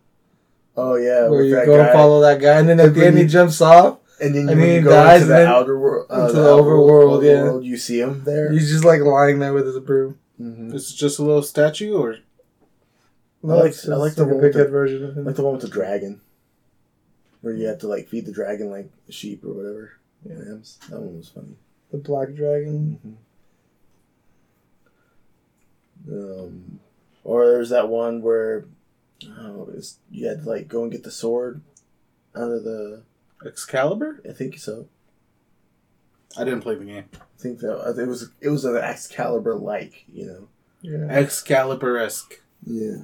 B: oh yeah,
A: where
B: with
A: you
B: that
A: go
B: guy.
A: and follow that guy, and then at the end he jumps off.
B: and then
A: and
B: when
A: then
B: you
A: he
B: go
A: dies,
B: into the
A: then
B: outer world, uh,
A: into
B: the,
A: the
B: outer
A: overworld, yeah.
B: world, you see him there.
A: He's just like lying there with his broom.
B: hmm
C: It's just a little statue, or
A: No,
B: I like- I like the
A: like a
B: one with the-
A: version of him.
B: Like the one with the dragon, where you have to like feed the dragon like a sheep or whatever.
A: Yeah.
B: Lambs. That one was funny.
A: the black dragon.
B: Um, or there's that one where oh, it's, you had to like go and get the sword out of the.
C: Excalibur?
B: I think so.
C: I didn't play the game.
B: I think that it was it was an Excalibur like you know.
A: Yeah,
C: Excalibur esque.
B: Yeah.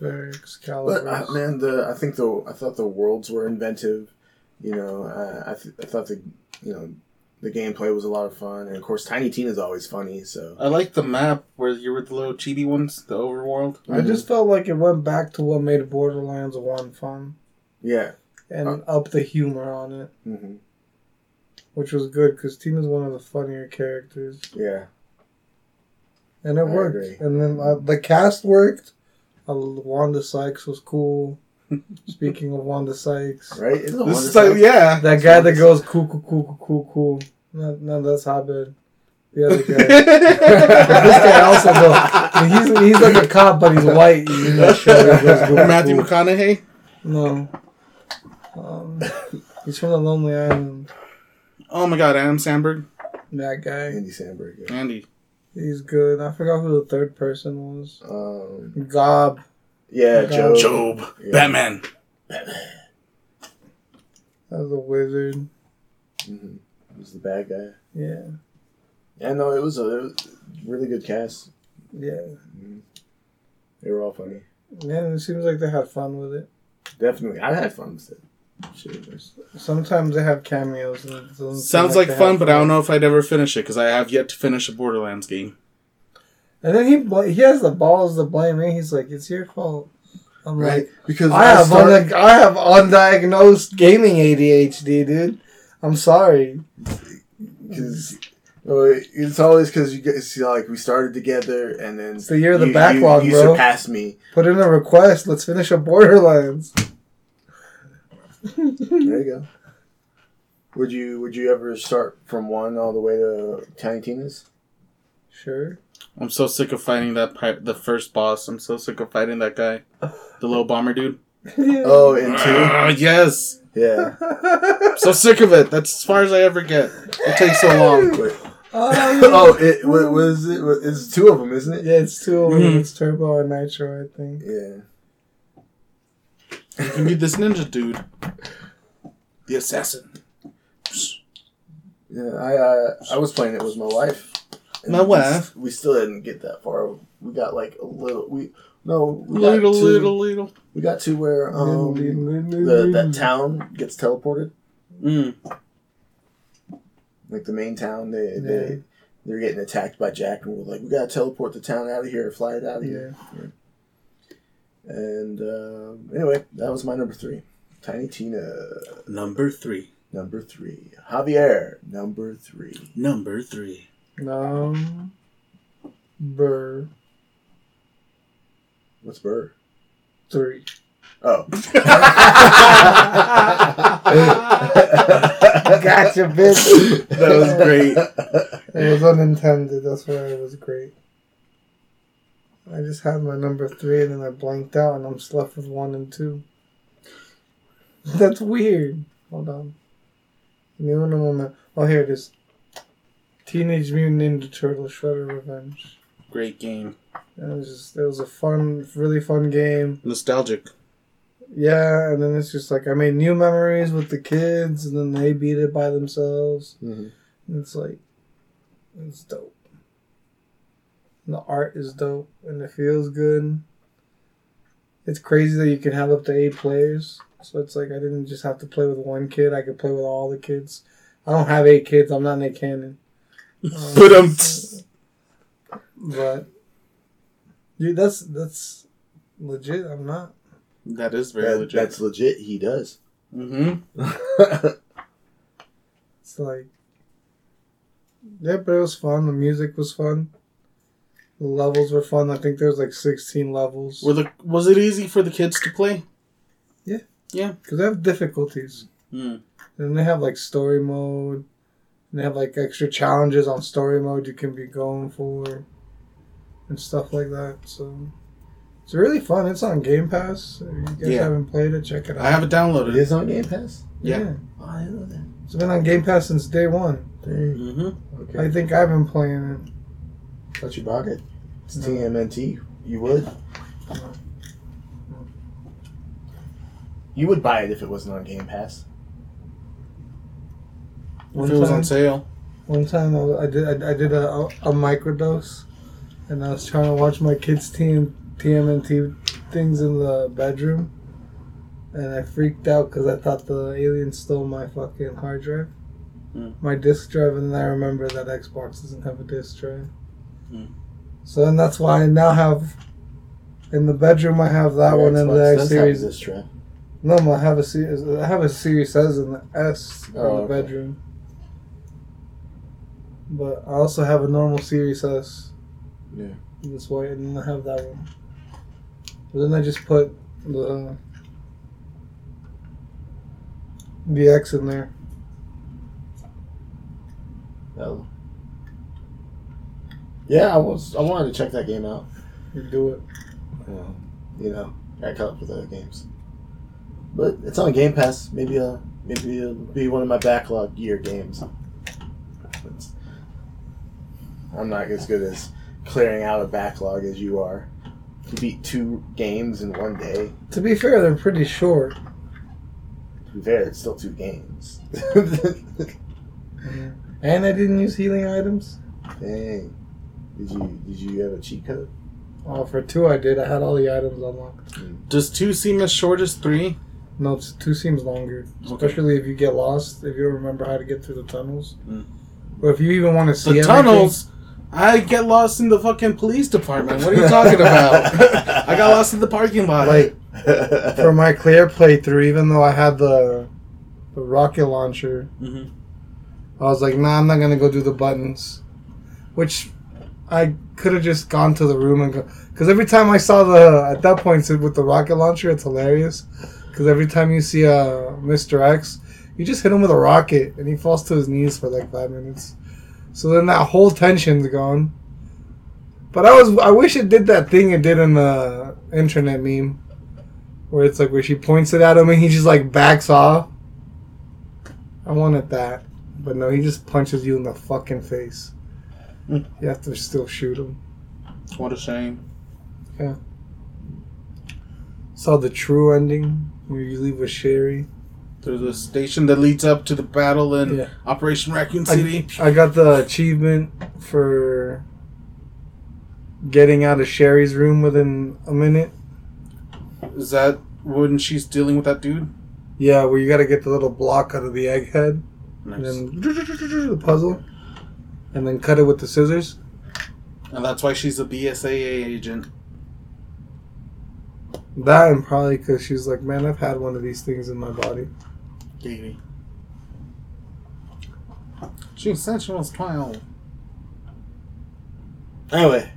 A: Very
B: But
A: Excalibur.
B: uh, man, the I think the I thought the worlds were inventive. You know, uh, I th- I thought the you know the gameplay was a lot of fun, and of course Tiny Tina's always funny. So
C: I like the map where you were the little chibi ones, the overworld.
A: I just felt like it went back to what made Borderlands one fun
B: yeah,
A: and
B: Uh.
A: up the humor on it,
B: hmm
A: which was good because Tina's one of the funnier characters,
B: yeah,
A: and it
B: I
A: worked.
B: agree.
A: And then uh, the cast worked. Uh, Wanda Sykes was cool. Speaking of Wanda Sykes,
B: right. Isn't it
C: This is
B: wonderful?
C: like, yeah.
A: that guy that goes cool, cool, cool, cool, cool, cool. No, no, that's Abed. The other guy. this guy also though, he's he's like a cop, but he's white. He's in that show. He goes cool,
C: Matthew
A: cool.
C: McConaughey.
A: No. Um, he's from the Lonely Island.
C: Oh my god, Adam Sandberg.
A: That guy.
B: Andy Samberg. Yeah.
C: Andy.
A: He's good. I forgot who the third person was.
B: Um,
A: Gob.
B: yeah,
A: Job.
B: Joe.
C: Job.
B: Yeah.
C: Batman.
A: That was a wizard.
B: hmm He was the bad guy.
A: Yeah.
B: Yeah, no, it was a, it was a really good cast.
A: Yeah.
B: Mhm. They were all funny.
A: Yeah, it seems like they had fun with it.
B: Definitely, I had fun with it. Shit,
A: Sometimes they have cameos. And it doesn't seem
C: Sounds like
A: they
C: fun,
A: have
C: but I don't know if I'd ever finish it because I have yet to finish a Borderlands game.
A: And then he bl- he has the balls to blame me. He's like, "It's your fault." I'm
B: Right,
A: like,
B: because
A: I have
B: start-
A: un- I have undiagnosed gaming ADHD, dude. I'm sorry.
B: Because it's always because you guys see, like we started together, and then
A: It's the year of the
B: you-
A: backlog,
B: you, you
A: bro.
B: surpassed me.
A: Put in a request. Let's finish a Borderlands.
B: There you go. Would you Would you ever start from one all the way to Tiny Tina's?
A: Sure.
C: I'm so sick of fighting that pi- the first boss. I'm so sick of fighting that guy, the little bomber dude.
B: Oh, and two.
C: Ah, yes.
B: Yeah.
C: So sick of it. That's as far as I ever get. It takes so long.
B: Wait.
A: oh,
B: oh, it what was it? What- It's two of them, isn't it?
A: yeah, it's two of them.
C: Mhm.
A: It's Turbo and Nitro, I think.
B: Yeah.
C: You can be this ninja dude, the assassin.
B: Yeah. I uh, I was playing it with my wife. And
C: My
B: we-
C: wife?
B: We still didn't get that far. We got like a little. We no. We got
C: Little,
B: to,
C: little, little.
B: We got to where um the, that town gets teleported.
C: Mm.
B: like the main town. They
A: Yeah.
B: they they're getting attacked by Jack, and we're like, we gotta teleport the town out of here, fly it out of here. And um, anyway, that was my number three, Tiny Tina.
C: Number three.
B: Number three, Javier. Number three.
C: Number three.
A: No. Burr.
B: What's Burr?
A: Three.
B: Oh,
A: Gotcha, bitch.
C: That was great.
A: It was unintended. That's why it was great. I just had my number three and then I blanked out and I'm left with one and two. That's weird. Hold on. Give me one moment. Oh, here it is. Teenage Mutant Ninja Turtles Shredder Revenge.
C: Great game.
A: It was just, it was a fun, really fun game.
C: Nostalgic.
A: Yeah, and then it's just like I made new memories with the kids, and then they beat it by themselves.
B: Mhm.
A: And it's like, it's dope. And the art is dope, and it feels good. It's crazy that you can have up to eight players. So it's like I didn't just have to play with one kid; I could play with all the kids. I don't have eight kids. I'm not Nick Cannon. Um,
C: But um,
A: but dude, that's that's legit. I'm not.
C: that is very
B: That-
C: legit.
B: that's legit. He does.
C: mm-hmm.
A: It's like, yeah, but it was fun. The music was fun. The levels were fun. I think there was like 16 levels.
C: Were the was it easy for the kids to play? Yeah. Yeah.
A: Because they have difficulties.
C: Mm.
A: And they have like story mode. And they have like extra challenges on story mode you can be going for. And stuff like that. So It's really fun. It's on Game Pass. If you guys
C: Yeah.
A: haven't played it, check it out.
C: I have it
B: It
C: downloaded.
B: is on Game Pass.
C: Yeah.
B: Oh, I know that.
A: It's been on Game Pass since day one.
B: Dang.
C: Mm-hmm.
B: Okay.
A: I think I've been playing it.
B: Thought you bought it. It's
A: No.
B: TMNT. You would. You would buy it if it wasn't on Game Pass.
C: If it was on sale.
A: One time I, I did I, I did a, a microdose, and I was trying to watch my kids' TM, TMNT things in the bedroom, and I freaked out because I thought the alien stole my fucking hard drive,
C: Hmm.
A: my disk drive, and then I remember that Xbox doesn't have a disk drive. So then that's why I now have. In the bedroom, I have that
B: Your
A: one
B: in
A: the X series.
B: this.
A: No, I have a series. I have a Series S in the S in
B: Oh,
A: the
B: okay.
A: bedroom. But I also have a normal Series S.
B: Yeah.
A: This white, and then I have that one. But then I just put the the X in there.
B: Oh. Yeah, I was. I wanted to check that game out.
A: You do it.
B: Well, you know, I caught up with other games. But it's on Game Pass. Maybe uh maybe it'll be one of my backlog year games. It's- I'm not as good as clearing out a backlog as you are. To beat two games in one day.
A: To be fair, they're pretty short.
B: To be fair, it's still two games.
A: And I didn't use healing items.
B: Dang. Did you did you have a cheat code?
A: Oh, for two I did. I had all the items unlocked.
C: Does two seem as short as three?
A: No, it's, two seems longer.
C: Okay.
A: Especially if you get lost, if you don't remember how to get through the tunnels.
C: Mm.
A: Or if you even want to see
C: The
A: everything.
C: tunnels. I get lost in the fucking police department. What are you talking about? I got lost in the parking lot.
A: Like, for my clear playthrough, even though I had the the rocket launcher,
C: Mhm.
A: I was like, nah, I'm not gonna go do the buttons. Which I could have just gone to the room and go. Because every time I saw the at that point with the rocket launcher, it's hilarious. Because every time you see uh, Mr. X, you just hit him with a rocket and he falls to his knees for like five minutes. So then that whole tension's gone. But I was I wish it did that thing it did in the internet meme. Where it's like where she points it at him and he just like backs off. I wanted that. But no, he just punches you in the fucking face. You have to still shoot him.
C: what a shame. Yeah.
A: Saw the true ending where you leave with Sherry.
C: There's a station that leads up to the battle in
A: Yeah.
C: Operation Raccoon City.
A: I got the achievement for getting out of Sherry's room within a minute.
C: Is that when she's dealing with that dude?
A: Yeah, where you gotta get the little block out of the egghead.
C: Nice.
A: And then the puzzle. And then cut it with the scissors.
C: And that's why she's a BSAA agent.
A: That and probably because she's like, man, I've had one of these things in my body.
C: Katie. She said she was 12.
B: Anyway,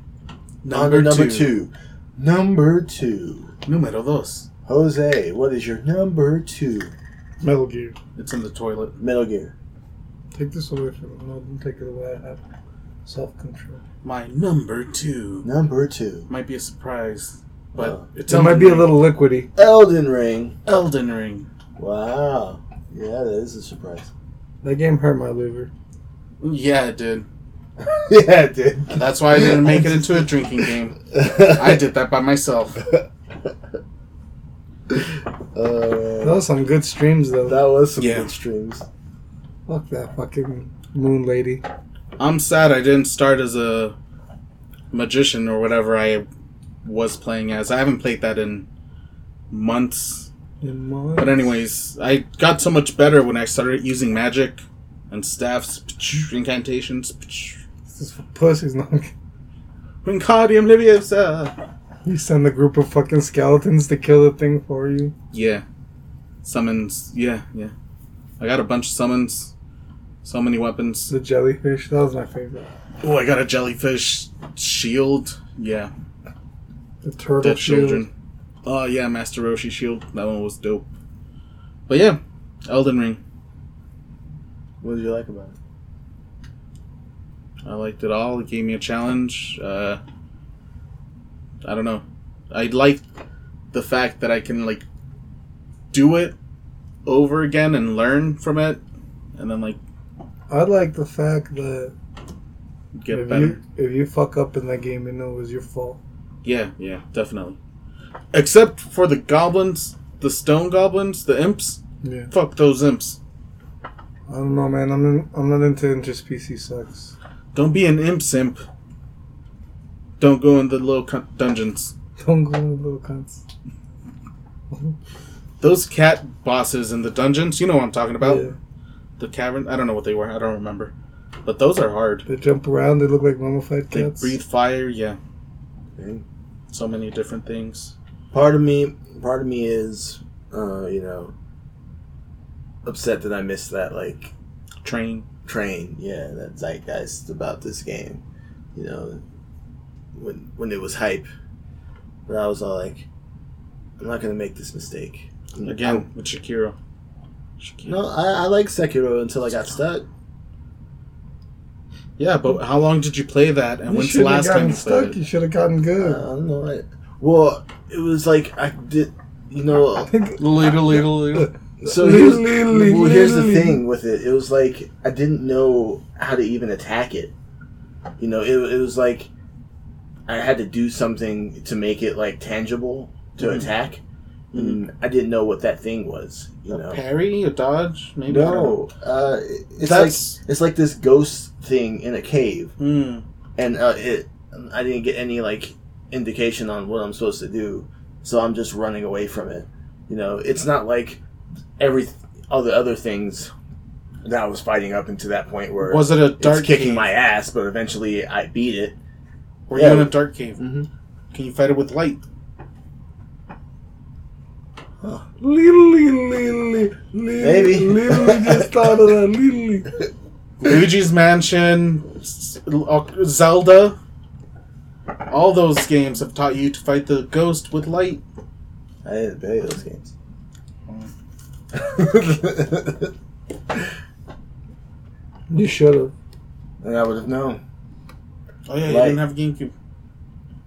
C: Number,
B: number
C: two.
B: two. Number two.
C: Numero dos.
B: Jose, what is your number two?
A: Metal Gear.
C: It's in the toilet.
B: Metal Gear.
A: Take this away from me. No, don't take it away. I have self control.
C: My number two.
B: Number two.
C: Might be a surprise, but
B: Oh.
C: it's
A: It might
C: Elden
A: be a
C: Ring.
A: little liquidy.
B: Elden Ring.
C: Elden Ring.
B: Wow. Yeah, that is a surprise.
A: That game hurt my liver.
C: Yeah, it did.
B: yeah, it did.
C: That's why I didn't make it into a drinking game. I did that by myself.
A: That
B: Uh,
A: was some good streams though.
B: that was some
C: Yeah.
B: good streams.
A: Fuck that fucking moon lady.
C: I'm sad I didn't start as a magician or whatever I was playing as. I haven't played that in months.
A: In my
C: But anyways, I got so much better when I started using magic and staffs, incantations.
A: This is for pussies. No.
C: Wingardium Leviosa.
A: You send a group of fucking skeletons to kill the thing for you.
C: Yeah. Summons. Yeah, yeah. I got a bunch of summons. So many weapons.
A: The jellyfish. That was my favorite.
C: Oh, I got a jellyfish shield. Yeah.
A: The turtle
C: Dead
A: shield.
C: children. Oh, yeah, Master Roshi shield. That one was dope. But yeah, Elden Ring.
B: What did you like about it?
C: I liked it all. It gave me a challenge. Uh, I don't know. I like the fact that I can like do it over again and learn from it, and then like
A: I like the fact that
C: get
A: if
C: better.
A: you if you fuck up in that game, you know it was your fault.
C: Yeah, yeah, definitely. Except for the goblins, the stone goblins, the imps.
A: Yeah.
C: Fuck those imps.
A: I don't know, man. I'm in, I'm not into interspecies sex.
C: Don't be an imp simp. Don't go in the little con- dungeons.
A: Don't go in the little cunts.
C: Those cat bosses in the dungeons, you know what I'm talking about.
A: Yeah.
C: The cavern. I don't know what they were. I don't remember. But those are hard.
A: They jump around. They look like mummified
C: They
A: cats.
C: breathe fire. Yeah,
B: Okay.
C: so many different things.
B: Part of me, part of me is, uh, you know, upset that I missed that like
C: Train.
B: train. Yeah, that zeitgeist about this game. You know, when when it was hype, but I was all like, I'm not gonna make this mistake
C: Again with Shakiro. Shakiro.
B: No, I, I like Sekiro until I got stuck.
C: Yeah, but how long did you play that? And
A: You
C: when's the
A: shouldn't have
C: last time
A: gotten
C: you
A: stuck.
C: played it?
A: You should have gotten
B: Uh, I
A: good.
B: don't know. I, well, it was like I did. You know,
C: Little, little, little.
B: So here's, well, here's the thing with it. It was like I didn't know how to even attack it. You know, it, it was like I had to do something to make it like tangible to
C: Mhm.
B: attack, and I didn't know what that thing was. You know,
C: A parry, a dodge, maybe. I don't know.
B: no, uh, it's
C: That's-
B: like it's like this ghost thing in a cave,
C: Hmm.
B: and uh, it I didn't get any like indication on what I'm supposed to do, so I'm just running away from it. You know, it's not like every all the other things that I was fighting up into that point where
C: Was it a
B: it's
C: dark
B: kicking
C: cave?
B: my ass, but eventually I beat it.
C: Were
B: Yeah.
C: you in a dark cave?
B: Mm-hmm.
C: Can you fight it with light?
A: Lily, Lily, Lily.
B: Maybe.
A: Lily just thought of that. Lily.
C: Luigi's Mansion, uh, Zelda. All those games have taught you to fight the ghost with light.
B: I didn't play those games.
A: You should have.
B: and I would have known.
C: Oh yeah, you didn't have a GameCube.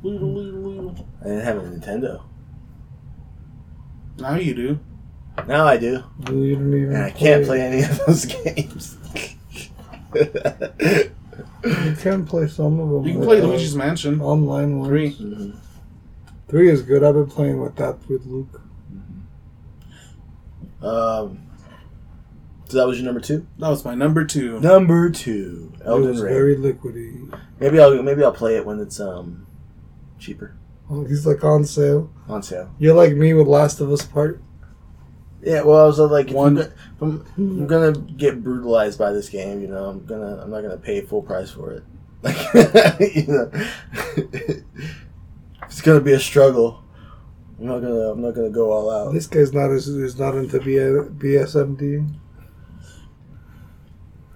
C: Little, little, little.
B: I didn't have a Nintendo.
C: Now you do.
B: Now I do,
A: You didn't even.
B: and I can't play any of those games.
A: You can play some of them.
C: You can play
A: uh,
C: Luigi's Mansion
A: online ones.
C: three.
B: Mhm.
A: Three is good. I've been playing with that with Luke.
B: Um, so that was your number two.
C: That was my number two.
B: Number two,
A: it was
B: Ring.
A: very liquidy.
B: Maybe I'll maybe I'll play it when it's um cheaper
A: Oh, he's like on sale.
B: on sale.
A: You're like me with Last of Us Part.
B: Yeah, well, I was uh, like, if
C: One-
B: I'm, if I'm, I'm gonna get brutalized by this game. You know, I'm gonna I'm not gonna pay full price for it. Like, you know, it's gonna be a struggle. I'm not gonna I'm not gonna go all out.
A: This guy's not as is not into B- BSMD.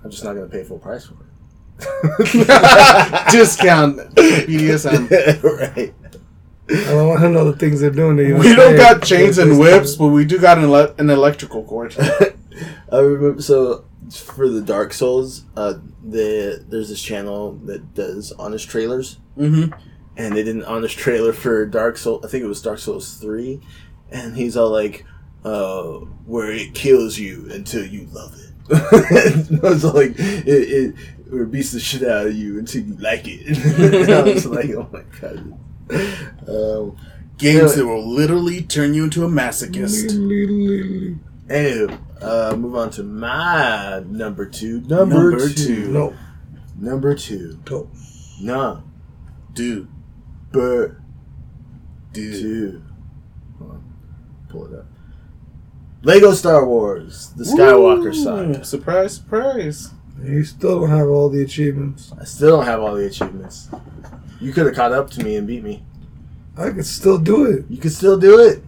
B: I'm just not gonna pay full price for it.
C: Discount BDSM.
B: right.
A: I don't want to know the things they're doing. That you
C: We don't got chains and whips, but we do got an, ele- an electrical cord.
B: I remember so for the Dark Souls, uh, the there's this channel that does honest trailers,
C: Mm-hmm.
B: and they did an honest trailer for Dark Soul. I think it was Dark Souls three, and he's all like, uh, "Where it kills you until you love it." I was like, "It, it or it beats the shit out of you until you like it." and I was like, "Oh my god." Um,
C: Games that will literally turn you into a masochist.
B: anywho, uh, move on to my number two. Number,
C: Number
B: two.
C: two.
A: No,
B: Number two.
A: no.
B: Nah.
C: Dude,
B: But
C: dude.
B: two. Pull it up. Lego Star Wars: The Skywalker
C: Ooh,
B: Saga.
C: Surprise, surprise.
A: You still don't have all the achievements.
B: I still don't have all the achievements. You could have caught up to me and beat me.
A: I could still do it.
B: You could still do it.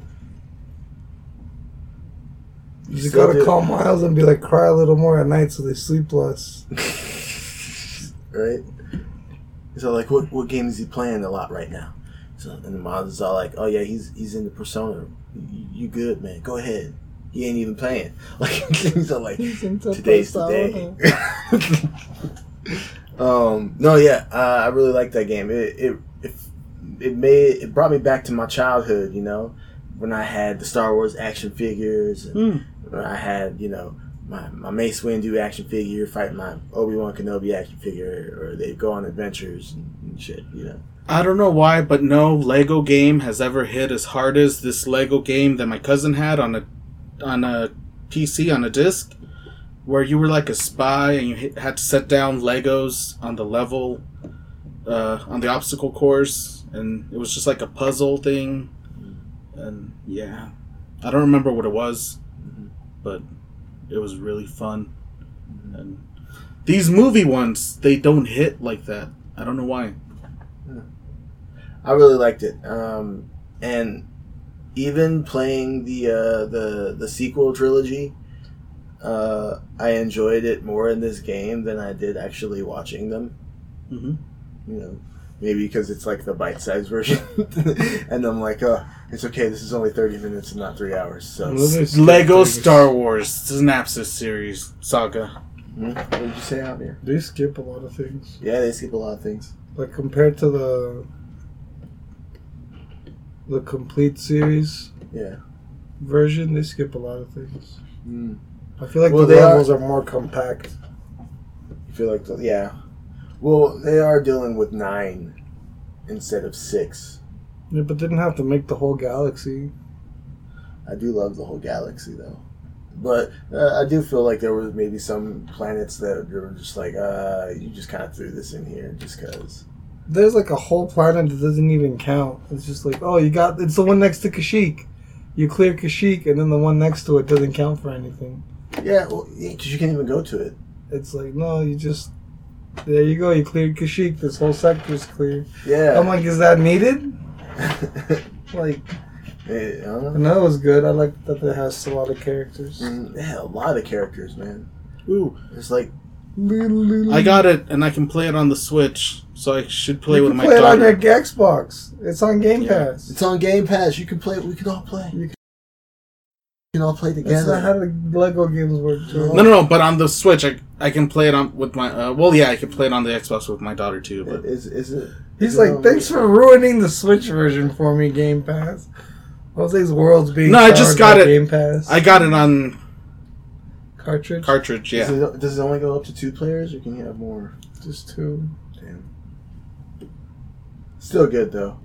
A: You just gotta
B: do it.
A: call Miles and be like, cry a little more at night so they sleep less.
B: right? So like, what what game is he playing a lot right now? So and the Miles is all like, oh yeah, he's he's in the Persona. You, you good, man? Go ahead. He ain't even playing. Like he's all like, today's the day. um, no, yeah, uh, I really like that game. It, it, it it made it brought me back to my childhood. You know, when I had the Star Wars action figures, and
C: Mm.
B: when I had you know my my Mace Windu action figure fighting my Obi Wan Kenobi action figure, or they go on adventures and, and shit. You know.
C: I don't know why, but no Lego game has ever hit as hard as this Lego game that my cousin had on a on a PC on a disc, where you were like a spy and you had to set down Legos on the level, uh, on the obstacle course, and it was just like a puzzle thing, and yeah, I don't remember what it was, but it was really fun. And these movie ones, they don't hit like that. I don't know why.
B: I really liked it. Um, and even playing the uh, the the sequel trilogy, uh, I enjoyed it more in this game than I did actually watching them.
C: hmm
B: You know, maybe because it's like the bite-sized version, and I'm like, oh, it's okay. This is only thirty minutes and not three hours. So,
A: Well, they skip
C: Lego. Star Wars Synapses series saga.
B: Hmm? what did you say, Javier?
A: They skip a lot of things.
B: Yeah, they skip a lot of things.
A: Like compared to the the complete series
B: Yeah.
A: version, they skip a lot of things.
B: Mm.
A: I feel like
B: Well,
A: the levels are... more compact.
B: You feel like, the, yeah. Well, they are dealing with nine instead of six.
A: Yeah, but didn't have to make the whole galaxy.
B: I do love the whole galaxy though, but uh, I do feel like there was maybe some planets that were just like, uh, you just kind of threw this in here just because.
A: There's like a whole planet that doesn't even count. It's just like, oh, you got it's the one next to Kashyyyk. You clear Kashyyyk, and then the one next to it doesn't count for anything.
B: Yeah, well, because you can't even go to it.
A: It's like, no, you just there you go. You cleared Kashyyyk. This whole sector's clear.
B: Yeah.
A: I'm like, is that needed? Like,
B: Yeah, I don't know.
A: and that was good. I like that it has a lot of characters.
B: Mm, yeah, a lot of characters, man.
C: Ooh,
B: It's like
C: I got it, and I can play it on the Switch, so I should play
A: you
C: with
A: can
C: my
A: play it on your. Xbox. It's on Game
C: Yeah.
A: Pass.
B: it's on Game Pass. You can play. We can all play.
A: You
B: You can all play
A: That's
B: together.
A: not how the Lego games work. Too.
C: No, no, no. But on the Switch, I I can play it on with my. Uh, well, yeah, I can play it on the Xbox with my daughter too. But
B: Is is it?
A: He's
B: is
A: like,
B: on-
A: thanks for ruining the Switch version for me, Game Pass. All these World's being
C: No, I just got it.
A: Game Pass
C: I got it on
A: cartridge.
C: cartridge.
B: Does
C: Yeah.
B: it, does it only go up to two players, or can you have more?
A: Just two.
B: Damn. Still good though.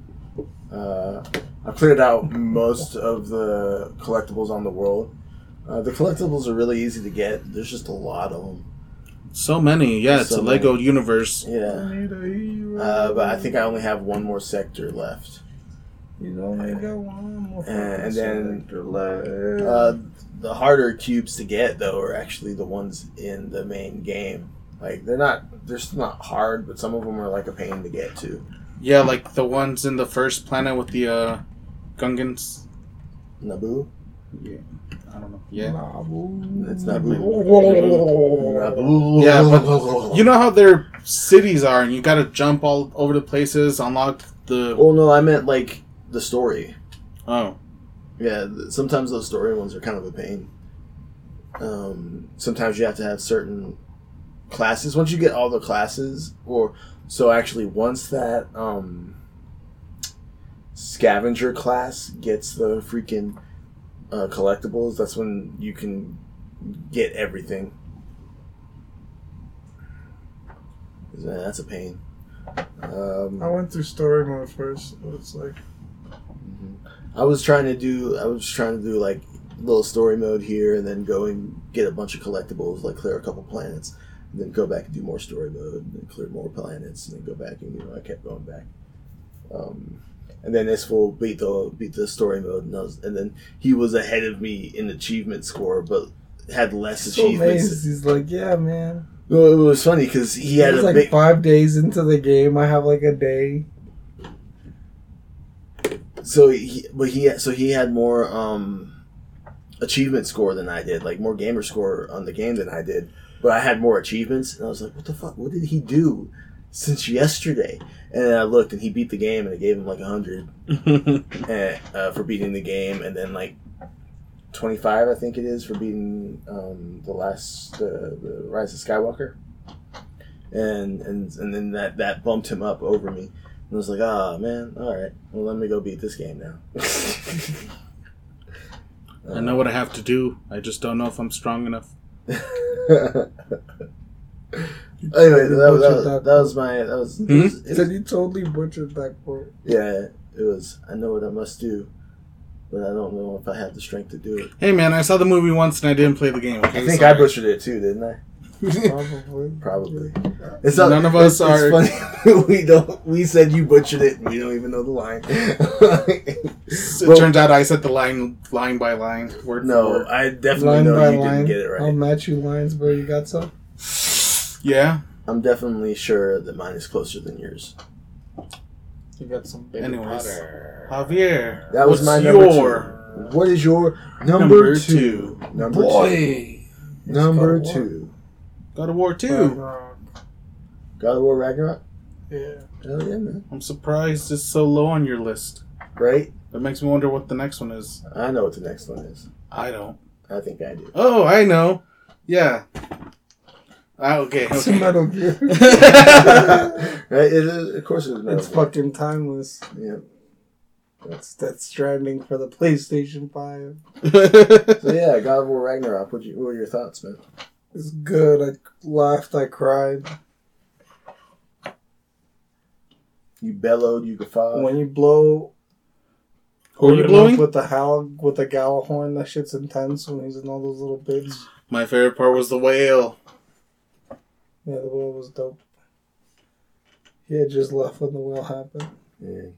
B: Uh, I cleared out most of the collectibles on the world. Uh, the collectibles are really easy to get. There's just a lot of them.
C: So many. Yeah, it's
B: So
C: a Lego universe.
B: Yeah.
A: need a hero.
B: Uh, but I think I only have one more sector left.
A: You only got one more
B: And- and then,
A: sector left.
B: Uh, the harder cubes to get though are actually the ones in the main game. Like they're not, they're still not hard, but some of them are like a pain to get to.
C: Yeah, like the ones in the first planet with the uh, Gungans.
B: Naboo.
C: Yeah, I don't know. Yeah.
A: Naboo.
B: It's Naboo.
A: Naboo.
C: Yeah, but you know how their cities are, and you got to jump all over the places, unlock the.
B: Well, no, I meant like the story.
C: Oh,
B: Yeah, th- sometimes those story ones are kind of a pain. Um, sometimes you have to have certain classes. Once you get all the classes, or so actually, once that um, scavenger class gets the freaking uh, collectibles, that's when you can get everything. That's a pain. Um,
A: I went through story mode first. But it's like
B: I was trying to do I was trying to do like little story mode here and then go and get a bunch of collectibles, like clear a couple planets, then go back and do more story mode and then clear more planets and then go back and you know I kept going back. Um, and then this will beat the beat the story mode and, was, and then he was ahead of me in achievement score but had less
A: so
B: achievements.
A: amazed. He's like, yeah, man.
B: Well, it was funny because he had
A: like
B: big
A: five days into the game. I have like a day.
B: So he, but he, so he had more um, achievement score than I did, like more gamer score on the game than I did. But I had more achievements, and I was like, "What the fuck? What did he do since yesterday?" And then I looked, and he beat the game, and it gave him like a hundred uh, for beating the game, and then like twenty five, I think it is, for beating um, the last uh, the Rise of Skywalker. And and and then that that bumped him up over me. And I was like, ah, man, all right. Well, let me go beat this game now.
C: I know what I have to do. I just don't know if I'm strong enough.
B: Anyway, that, was- that, was- that was my that was, it
C: Hmm?
B: was- it
A: Said you totally butchered that quote.
B: yeah it was I know what I must do, but I don't know if I have the strength to do it.
C: Hey man, I saw the movie once and I didn't play the game. Okay,
B: I think
C: sorry.
B: I butchered it too, didn't I?
A: Probably.
B: Probably.
A: Yeah.
B: It's
C: None of us
B: it's,
C: are-
B: It's funny. we don't. We said you butchered it, and we don't even know the line.
C: It
B: Well-
C: turns out I said the line line by line, word
B: no,
C: word.
B: I definitely
A: Line
B: know
A: by
B: you
A: line.
B: didn't get it right.
A: I'll match you lines where you got some.
C: Yeah.
B: I'm definitely sure that mine is closer than yours.
A: You got some baby
C: Anyways.
A: powder.
C: Javier.
B: That was my number
C: your
B: two. What is your number,
C: Number
B: two?
C: two.
B: Number two.
A: Boy.
B: Number
A: It's God of War.
B: two.
C: God of War 2?
A: Ragnarok.
B: God of War Ragnarok.
A: Yeah.
B: Hell yeah, man!
C: I'm surprised it's so low on your list.
B: Right?
C: That makes me wonder what the next one is.
B: I know what the next one is.
C: I don't.
B: I think I do.
C: Oh, I know. Yeah. Ah, okay.
A: It's
C: okay.
A: Metal Gear.
B: right? It is, of course, it is. Metal
A: it's
B: Gear.
A: fucking timeless.
B: Yeah.
A: That's that's stranding for the PlayStation Five.
B: So yeah, God of War Ragnarok. What, you, what were your thoughts, man?
A: It's good. I laughed. I cried.
B: You bellowed. You guffawed.
A: When you blow.
C: Who are you blowing?
A: with the howl with the Gjallarhorn? That shit's intense when he's in all those little bits.
C: My favorite part was the whale.
A: Yeah, the whale was dope. He had just left when the whale happened.
B: Yeah.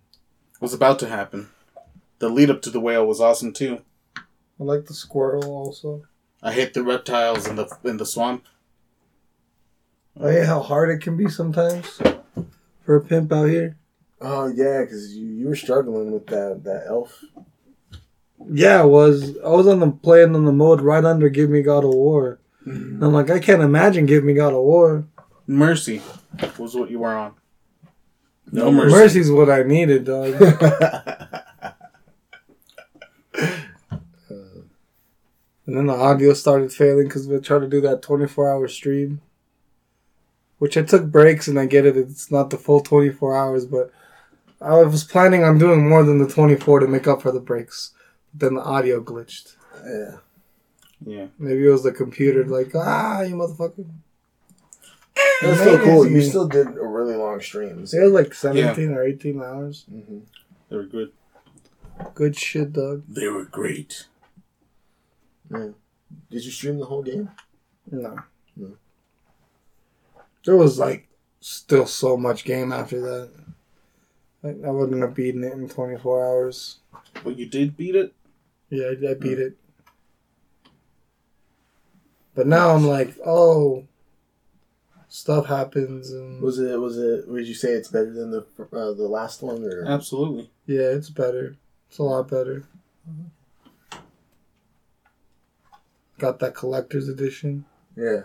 C: Was about to happen. The lead up to the whale was awesome too.
A: I like the squirrel also.
C: I hate the reptiles in the in the swamp.
A: Oh, I hate how hard it can be sometimes for a pimp out here.
B: Oh yeah, because you, you were struggling with that that elf.
A: Yeah, I was. I was on the playing on the mode right under Give Me God of War. And I'm like, I can't imagine Give Me God of War.
C: Mercy was what you were on. No
B: Mercy.
C: mercy.
A: Mercy's what I needed, dog. and then the audio started failing because we tried to do that 24 hour stream. Which I took breaks and I get it. It's not the full 24 hours, but I was planning on doing more than the 24 to make up for the breaks. Then the audio glitched.
B: yeah.
C: Yeah.
A: Maybe it was the computer, like, ah, you motherfucker.
B: That's still cool. You still did a really long streams.
A: It was like 17 or 18 hours.
B: hmm
C: They were good.
A: Good shit, dog.
C: They were great.
B: Did you stream the whole game?
A: No.
B: No.
A: There was like still so much game after that. Like, I wouldn't have beaten it in 24 hours.
C: But you did beat it?
A: Yeah, I, I beat it. But now I'm like, oh, stuff happens, and
B: Was it? Was it? Would you say it's better than the uh, the last one? Or
C: Absolutely.
A: yeah, it's better. It's a lot better. Got that collector's edition.
B: yeah.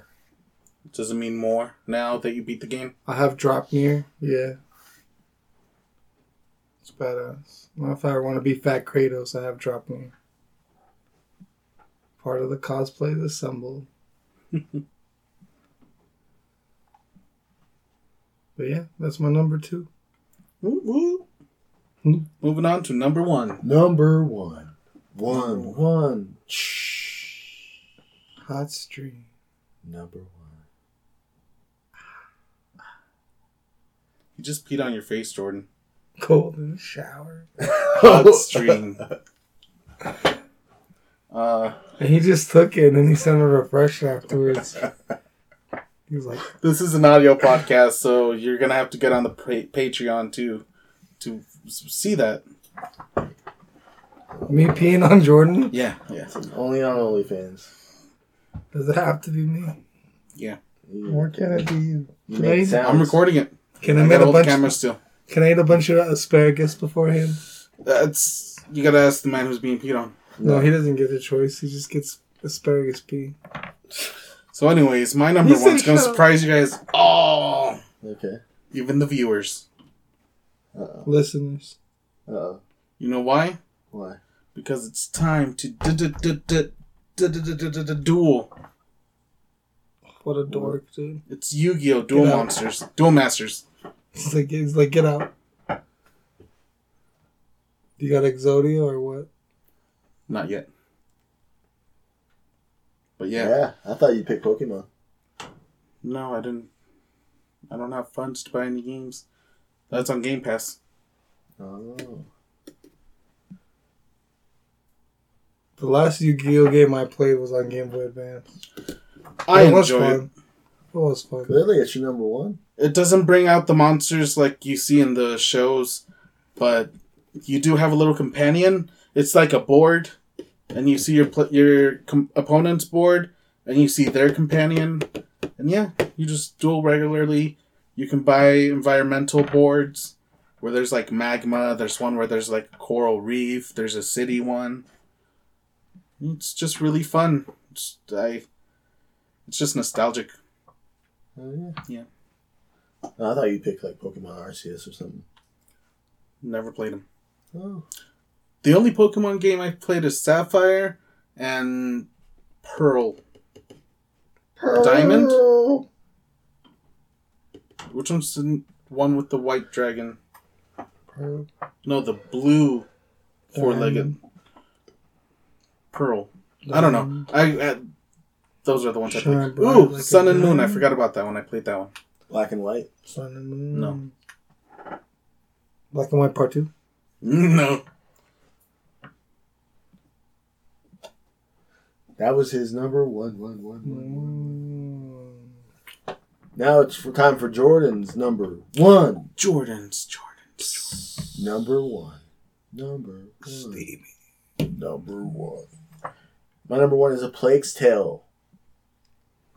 C: Does it mean more now that you beat the game?
A: I have Draupnir. Yeah. It's badass. Now, if I want to be Fat Kratos, I have Draupnir. Part of the cosplay is assembled. but yeah, that's my number two.
C: Woo, woo.
A: Hmm.
C: Moving on to number one.
B: Number one. One. One. Shh.
A: Hot stream.
B: Number one.
C: You just peed on your face, Jordan.
A: Cold in the shower.
C: Hot stream. Uh,
A: And he just took it and then he sent a refresh afterwards. He was like,
C: this is an audio podcast, so you're gonna have to get on the pa- Patreon to to see that.
A: me peeing on Jordan?
C: Yeah, yeah,
B: Only on OnlyFans.
A: Does it have to be me?
C: Yeah.
A: Or can it be you? Can I,
B: eat-
C: I'm recording it.
A: Can I,
C: I
A: make a bunch?
C: camera still.
A: Can I eat a bunch of asparagus beforehand?
C: That's you gotta ask the man who's being peed on.
A: No, he doesn't get a choice. He just gets asparagus pee.
C: So, anyways, my number
A: one said
C: one's gonna surprise you guys all,
B: Okay.
C: even the viewers.
B: Uh
A: Listeners,
B: oh.
C: You know why?
B: Why?
C: Because it's time to duel.
A: What a dork, dude.
C: It's Yu-Gi-Oh! Duel
A: Get out.
C: Monsters, Duel Masters.
A: He's like, he's like, get out. You got Exodia or what?
C: Not yet. But
B: Yeah.
C: yeah,
B: I thought you'd pick Pokemon.
C: no, I didn't. I don't have funds to buy any games. That's on Game Pass.
B: Oh.
A: The last Yu-Gi-Oh game I played was on Game Boy Advance.
C: I
A: it was
C: enjoy it.
A: fun. It was fun.
B: Clearly, it's your number one.
C: It doesn't bring out the monsters like you see in the shows, but you do have a little companion. It's like a board, and you see your pl- your com- opponent's board, and you see their companion, and yeah, you just duel regularly. You can buy environmental boards where there's like magma. There's one where there's like coral reef. There's a city one. It's just really fun. It's, I, it's just nostalgic.
B: Oh yeah.
C: Yeah.
B: I thought you'd pick like Pokemon Arceus or something.
C: Never played them.
B: Oh.
C: The only Pokemon game I've played is Sapphire and Pearl. Pearl. Diamond? Which one's the one with the white dragon?
A: Pearl.
C: No, the blue four-legged
A: Diamond.
C: Pearl. I don't know. I, I those are the ones I
A: Shine
C: played.
A: bright
C: Ooh,
A: like
C: Sun and Moon. I forgot about that one. I played that one.
B: Black and White.
A: Sun and Moon.
C: No.
A: Black and White Part Two.
C: No.
B: That was his number one, one, one, one, one.
A: Mm.
B: Now it's for time for Jordan's number one.
C: Jordans, Jordans.
B: Number one. Number one.
A: Stevie.
B: Number one. My number one is a Plague's Tale.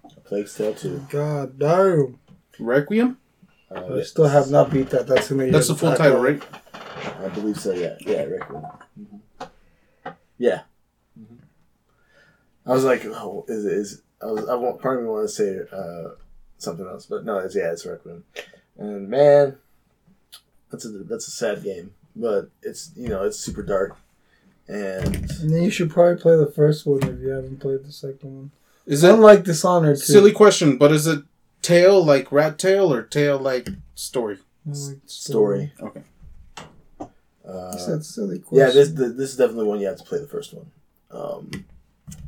B: A Plague's Tale 2.
A: God damn.
C: Requiem.
B: Uh,
A: I still have not beat that. That's in the
C: That's the full title, right?
B: I believe so, yeah. Yeah, Rick. Mhm. Yeah. Mhm. I was like, oh, is, is I was I want part of me want to say uh, something else, but no, it's yeah, it's Requiem. And man, that's a that's a sad game, but it's you know it's super dark, and
A: And then you should probably play the first one if you haven't played the second one.
C: Is
A: It's
C: it
A: unlike Dishonored too.
C: silly question? But is it tail like rat tail or tail like story?
A: Unlike
B: story.
C: Okay.
B: Uh,
A: I said silly question.
B: yeah, this this is definitely one you have to play the first one, um,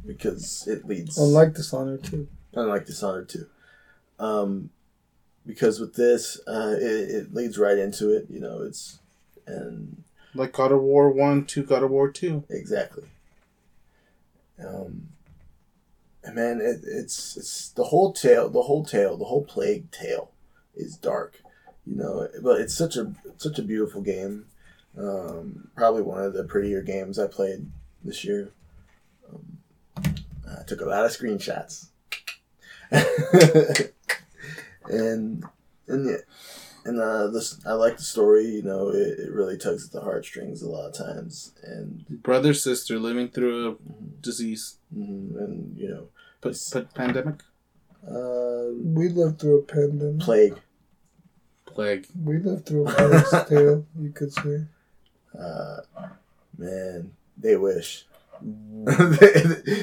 B: because it leads
A: Unlike Dishonored too.
B: unlike Dishonored 2. Um, because with this, uh, it, it leads right into it. You know, it's and
C: Like God of War one, two, God of War two.
B: exactly. Um, and man, it, it's it's the whole tale, the whole tale, the whole plague tale is dark. You know, but it's such a such a beautiful game. Um, probably one of the prettier games I played this year. Um, I took a lot of screenshots. and and yeah, and uh, this I like the story. You know, it, it really tugs at the heartstrings a lot of times, and
C: Brother sister living through a disease,
B: mhm, and you know,
C: but, but pandemic,
B: uh,
A: We lived through a pandemic.
B: plague.
C: plague.
A: We lived through a plague's tale, you could say.
B: Uh, man, they wish. they,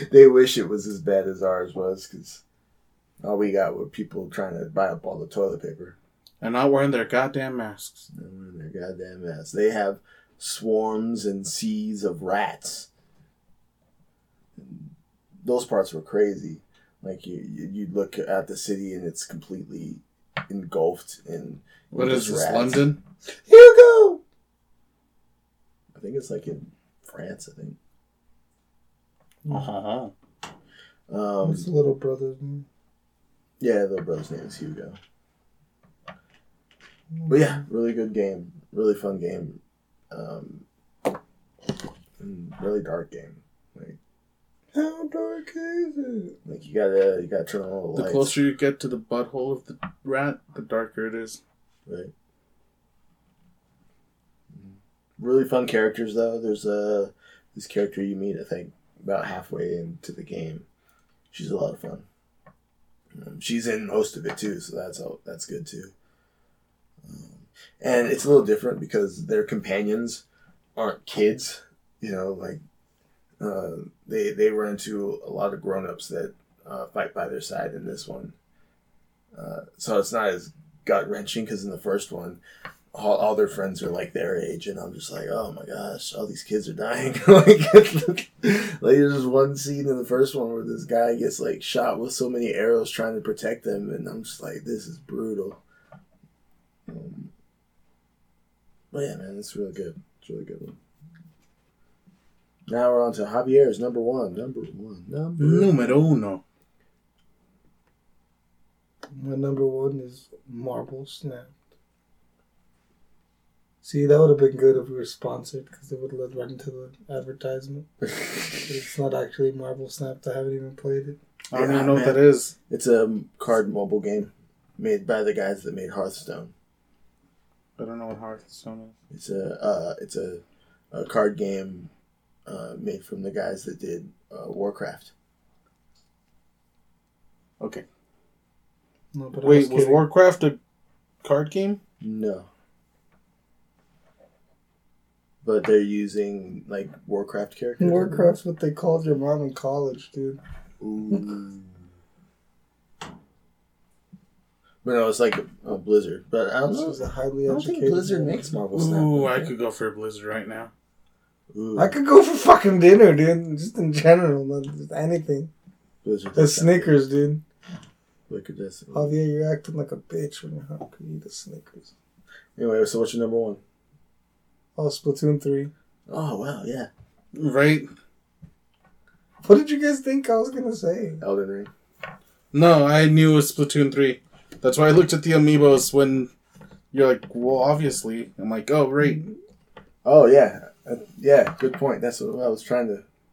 B: they wish it was as bad as ours was because all we got were people trying to buy up all the toilet paper.
C: And not wearing their goddamn masks.
B: And their goddamn ass. They have swarms and seas of rats. Those parts were crazy. Like you, you you look at the city and it's completely engulfed in.
C: What
B: in
C: is
B: just
C: this,
B: rats.
C: London?
A: Hugo!
B: I think it's like in France. I think.
C: Uh-huh.
B: Um,
A: What's the little brother's name?
B: yeah, the little brother's name is Hugo. But yeah, really good game, really fun game, um, really dark game. Like,
A: How dark is it?
B: like you gotta you gotta turn on all the,
C: The
B: lights.
C: The closer you get to the butthole of the rat, the darker it is.
B: Right. Really fun characters though. There's a this character you meet I think about halfway into the game. She's a lot of fun. Um, she's in most of it too, so that's all, that's good too. And it's a little different because their companions aren't kids. You know, like uh, they they run into a lot of grown ups that uh, fight by their side in this one. Uh, so it's not as gut wrenching because in the first one, all, all their friends are like their age, and I'm just like, oh my gosh, all these kids are dying. like, like there's just one scene in the first one where this guy gets like shot with so many arrows trying to protect them, and I'm just like, this is brutal. Um, but yeah, man, it's really good. It's a really good one. Now we're on to Javier's number one. Number one. Number
C: Numero uno.
A: My number one is Marvel Snap. See, that would have been good if we were sponsored because it would have led right into the advertisement. It's not actually Marvel Snap. I haven't even played it.
C: I don't
B: Yeah,
C: even know what that is.
B: It's a card mobile game made by the guys that made Hearthstone.
C: I don't know what Hearthstone is.
B: It's a uh, it's a, a card game uh, made from the guys that did uh, Warcraft.
C: Okay.
A: No, but
C: Wait,
A: was
C: was. Warcraft a card game?
B: No. But they're using like Warcraft characters.
A: Warcraft's what they called your mom in college, dude.
B: Ooh. But no, it's like a, a Blizzard. But I don't know.
A: She's a highly
B: I don't
A: educated.
B: think Blizzard
A: woman.
B: makes Marvel Snap.
C: Ooh,
B: like
C: I could go for a Blizzard right now.
B: Ooh,
A: I could go for fucking dinner, dude. Just in general, not just anything.
B: Blizzard.
A: The
B: does sound
A: Snickers, dude.
B: good. Liquor does.
A: Javier, you're acting like a bitch when you're hungry. Eat a Snickers.
B: Anyway, so what's your number one?
A: Oh, Splatoon 3.
B: Oh wow, yeah,
C: Right?
A: What did you guys think I was gonna say?
B: Elden Ring.
C: No, I knew it was Splatoon 3. That's why I looked at the amiibos when you're like, well, obviously. I'm like, oh, right.
B: Oh yeah, Uh, yeah. Good point. That's what I was trying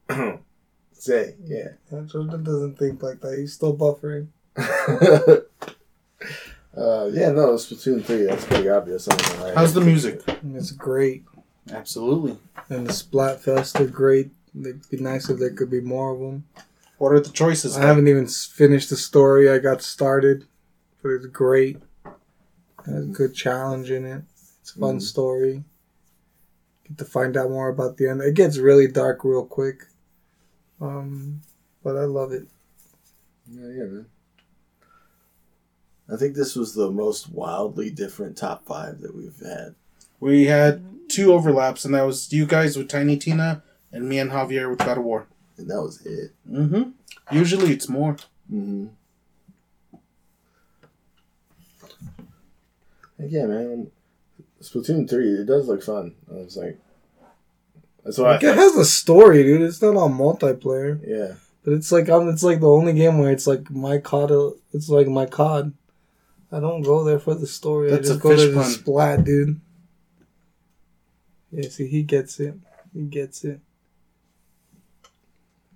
B: to say. Yeah.
A: Yeah, Jordan doesn't think like that. He's still buffering.
B: uh, yeah, no, Splatoon three. That's pretty obvious. I don't.
C: How's the music?
A: And it's great.
C: Absolutely.
A: And the Splatfest are great. It'd be nice if there could be more of them.
C: What are the choices?
A: I haven't even finished the story. I got started, but it's great. It has a good challenge in it. It's a fun
B: Mhm.
A: story. Get to find out more about the end. It gets really dark real quick. Um, but I love it.
B: Yeah, yeah, man. I think this was the most wildly different top five that we've had.
C: We had two overlaps, and that was you guys with Tiny Tina and me and Javier with God of War.
B: And that was it.
C: Mm-hmm. Usually it's more.
B: Mm-hmm. Yeah, man. Splatoon 3, it does look fun. I was like, that's why.
A: Like, it has a story, dude. It's not all multiplayer,
B: yeah.
A: but it's like um, it's like the only game where it's like my COD. It's like my COD. I don't go there for the story.
C: That's
A: I
C: a
A: just go
C: fish
A: to
C: pun.
A: splat, dude. Yeah, see, he gets it. He gets it.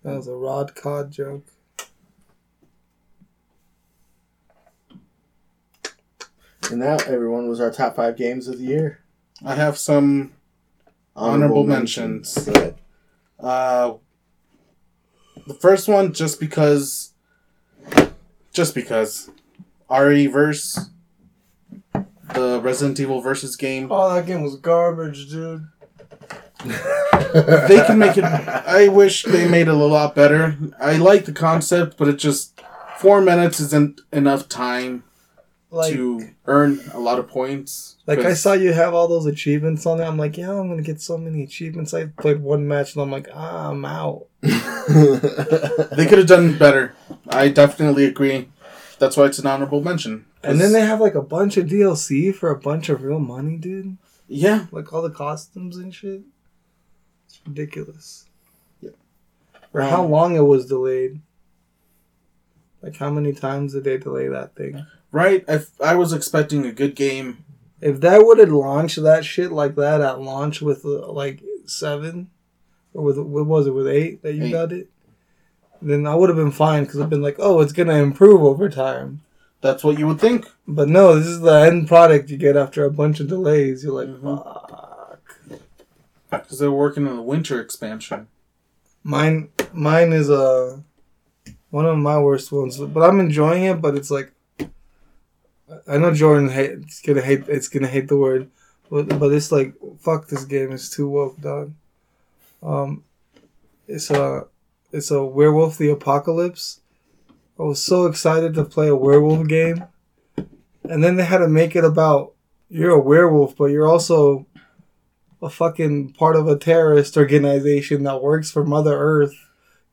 A: That was a Rod COD joke.
B: And that, everyone, was our top five games of the year.
C: I have some Honorable mentions.
B: Go ahead.
C: Uh, the first one, just because, just because, RE verse, the Resident Evil versus game.
A: Oh, that game was garbage, dude.
C: They can make it. I wish they made it a lot better. I like the concept, but it just four minutes isn't enough time
A: Like,
C: to earn a lot of points.
A: like I saw you have all those achievements on there. I'm like, yeah, I'm gonna get so many achievements. I played one match and I'm like, ah, I'm out.
C: they could have done better. I definitely agree. That's why it's an honorable mention.
A: And then they have like a bunch of DLC for a bunch of real money, dude.
C: yeah,
A: Like all the costumes and shit. It's ridiculous.
C: Yeah.
A: For how
C: Um,
A: long it was delayed. Like how many times did they delay that thing?
C: Right. I, I was expecting a good game.
A: If that would have launched that shit like that at launch with uh, like seven, or with what was it with eight that you
C: Eight.
A: got it, then I would have been fine because I've been like, oh, it's gonna improve over time.
C: That's what you would think.
A: But no, this is the end product you get after a bunch of delays. You're like,
C: Mhm.
A: fuck.
C: Because they're working on the winter expansion.
A: Mine, mine is uh, one of my worst ones. But I'm enjoying it. But it's like, I know Jordan hate. It's gonna hate. It's gonna hate the word. But but it's like, fuck this game. is too woke, dog. Um, it's a it's a werewolf the apocalypse. I was so excited to play a werewolf game, and then they had to make it about you're a werewolf, but you're also a fucking part of a terrorist organization that works for Mother Earth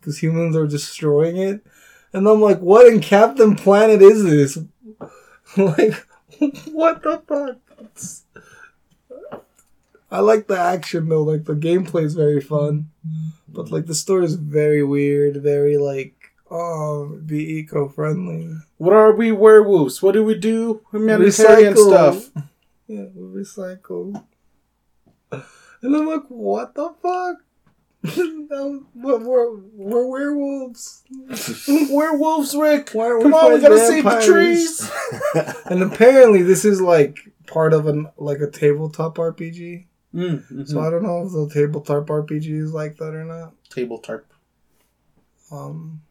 A: because humans are destroying it. And I'm like, what in Captain Planet is this? like, what the fuck? It's- I like the action though. Like the gameplay is very fun, but like the story is very weird. Very like, oh, be eco-friendly.
C: What are we werewolves? What do we do? Humanitarian
A: Recycle.
C: stuff.
A: Yeah, we recycle. And I'm like, what the fuck? That we're, we're, we're werewolves.
C: werewolves, Rick.
A: Why are
C: Come on, we gotta save the trees.
A: And apparently, this is like part of an like a tabletop RPG.
C: Mm, mhm.
A: So I don't know if the tabletop RPG is like that or not.
C: Tabletop.
A: Um,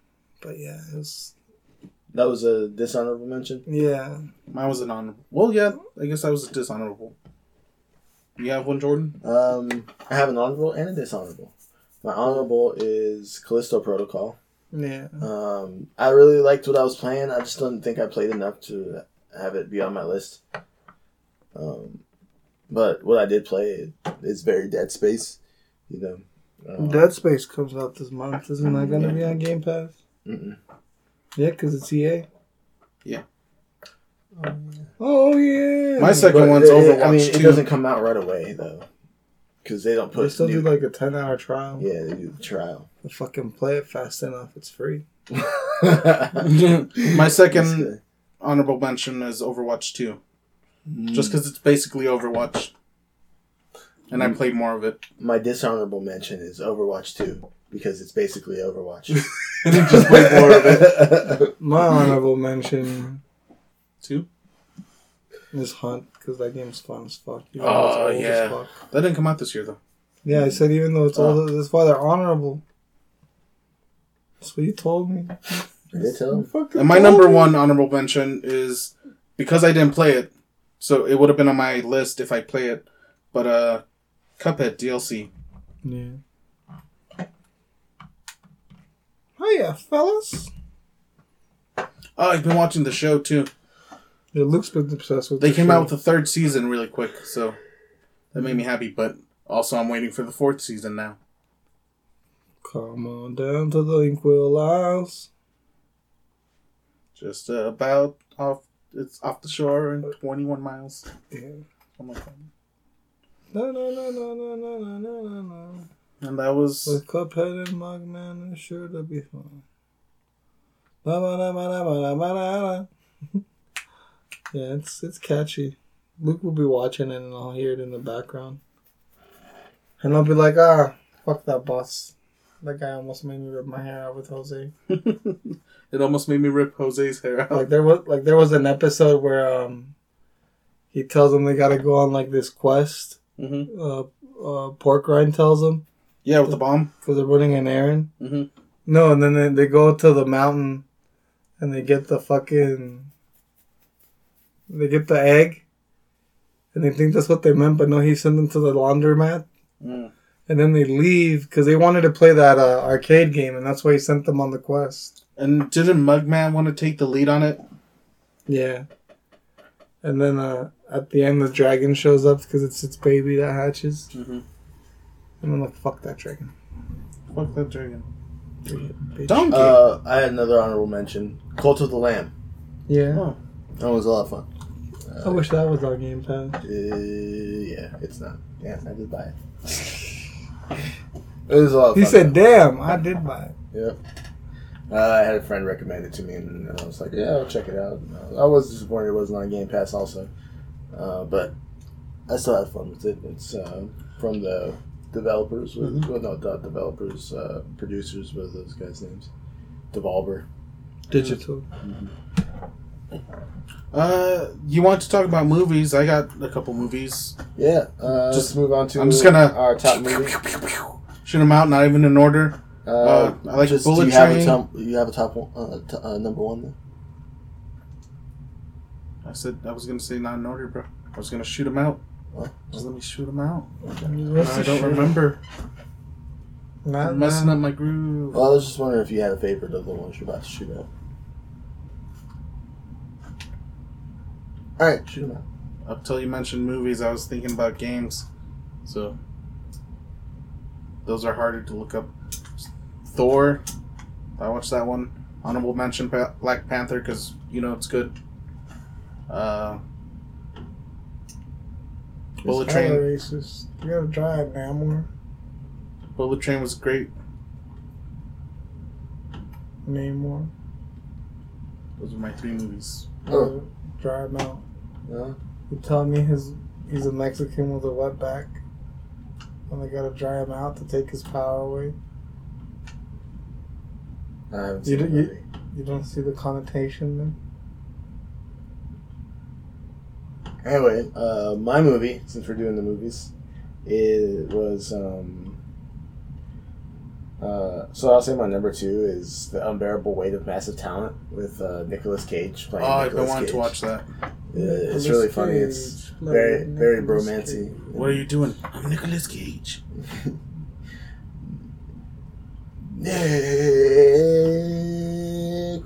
A: but yeah, it was
B: that was a dishonorable mention.
A: yeah.
C: Mine was an honorable. Well, yeah, I guess I was dishonorable. You have one, Jordan?
B: Um, I have an honorable and a dishonorable. My honorable is Callisto Protocol.
A: Yeah.
B: Um, I really liked what I was playing. I just don't think I played enough to have it be on my list. Um, but what I did play is very Dead Space. You know, um,
A: Dead Space comes out this month. Isn't that gonna be on Game Pass?
B: mm-mm.
A: Yeah, because it's EA.
C: Yeah.
A: Oh yeah.
C: My second
B: But
C: one's
B: it-
C: Overwatch
B: I mean, it doesn't come out right away though, because they don't put.
A: They still
B: new-
A: do like a ten hour trial.
B: yeah, they do the trial.
A: If fucking play it fast enough, it's free.
C: My second honorable mention is Overwatch 2.
B: good.
C: Just because it's basically Overwatch. And I
B: Mm.
C: played more of it.
B: my dishonorable mention is Overwatch Two because it's basically Overwatch.
C: And I just played more of it.
A: My honorable mention
C: Two?
A: Is Hunt because that game's fun as fuck. Even
C: Oh,
A: though it's old as
C: yeah.
A: fuck.
C: That didn't come out this year, though.
A: Yeah, I said even though it's
B: Oh.
A: old, that's why they're honorable. That's what you told me.
B: Did tell him?
C: And my number
A: me.
C: one honorable mention is because I didn't play it, so it would have been on my list if I play it. But uh, Cuphead DLC.
A: Yeah. Hiya, fellas.
C: Oh, I've been watching the show too.
A: Yeah, Luke's been obsessed with.
C: They came
A: show.
C: out with the third season really quick, so that made me happy. But also, I'm waiting for the fourth season now.
A: Come on down to the Inkwell Isles.
C: Just uh, about off. It's off the shore in 21 miles.
A: Yeah.
C: Something like that.
A: No, no, no, no, no, no, no, no, no, no.
C: And that was
A: With Cuphead and Mugman, it's sure to be fun. Yeah, it's it's catchy. Luke will be watching it and I'll hear it in the background. And I'll be like, ah, fuck that boss. That guy almost made me rip my hair out with Jose.
C: it almost made me rip Jose's hair out.
A: Like there was like there was an episode where um he tells them they gotta go on like this quest.
C: hmm
A: Uh, uh Porkrind tells them
C: Yeah, with the bomb.
A: because they're running an errand.
C: hmm
A: No, and then they, they go to the mountain and they get the fucking. They get the egg. And they think that's what they meant, but no, he sent them to the laundromat.
C: Mm.
A: And then they leave because they wanted to play that uh, arcade game, and that's why he sent them on the quest.
C: And didn't Mugman want to take the lead on it?
A: Yeah. And then uh, at the end, the dragon shows up because it's its baby that hatches.
C: Mm-hmm.
A: And I'm like, fuck that dragon.
C: Fuck that dragon. Donkey.
B: Uh, I had another honorable mention. Cult of the Lamb.
A: Yeah.
C: Oh.
B: That was a lot of fun.
A: I wish that was our Game Pass.
B: Uh, yeah, it's not. Yeah, I did buy it. it was a lot of
A: He said, damn, I did buy it.
B: Yep. Uh, I had a friend recommend it to me, and I was like, "Yeah, I'll check it out." I was disappointed it wasn't on Game Pass, also, uh, but I still had fun with it. It's uh, from the developers, with,
C: Mhm.
B: well, no, not developers, uh, producers. What are those guys' names? Devolver.
A: Digital.
C: Uh, you want to talk about movies? I got a couple movies.
B: Yeah. Uh,
C: Just-
B: just move on to.
C: I'm just gonna
B: our top movie.
C: Shoot them out, not even in order.
B: Uh,
C: Uh, I like
B: just,
C: Bullet
B: do you have
C: Train.
B: a top? You have a top one, uh, t- uh, number one. Then?
C: I said I was gonna say not in order, bro. I was gonna shoot them out.
B: Oh,
C: Just let me shoot them out.
A: What's
C: I don't remember.
A: Not
C: I'm messing up my groove.
B: Well, I was just wondering if you had a favorite of the ones you're about to shoot out. All right, shoot
C: up till you mentioned movies, I was thinking about games. So those are harder to look up. Thor, I watched that one. Honorable mention pa- Black Panther because you know it's good. Uh, Bullet
A: Hella
C: Train.
A: racist. You gotta try it, Namor.
C: Bullet Train was great.
A: Namor.
C: Those are my three movies.
B: Oh.
A: Him out.
B: No?
A: You tell me his he's a Mexican with a wet back? and they gotta dry him out to take his power away.
B: I haven't
A: You
B: seen
A: don't- you- You don't see the connotation then?
B: Anyway, uh, my movie, since we're doing the movies, it was. Um, uh, so I'll say my number two is The Unbearable Weight of Massive Talent with uh, Nicolas Cage
C: Oh,
B: playing.
C: I've been wanting
B: Cage.
C: to watch that.
B: Yeah, it's
A: Nicolas
B: really funny. It's
A: Cage,
B: very,
A: like
B: very
A: Nicolas
B: romancy.
A: Cage.
C: What are you doing? I'm Nicolas Cage.
B: Nick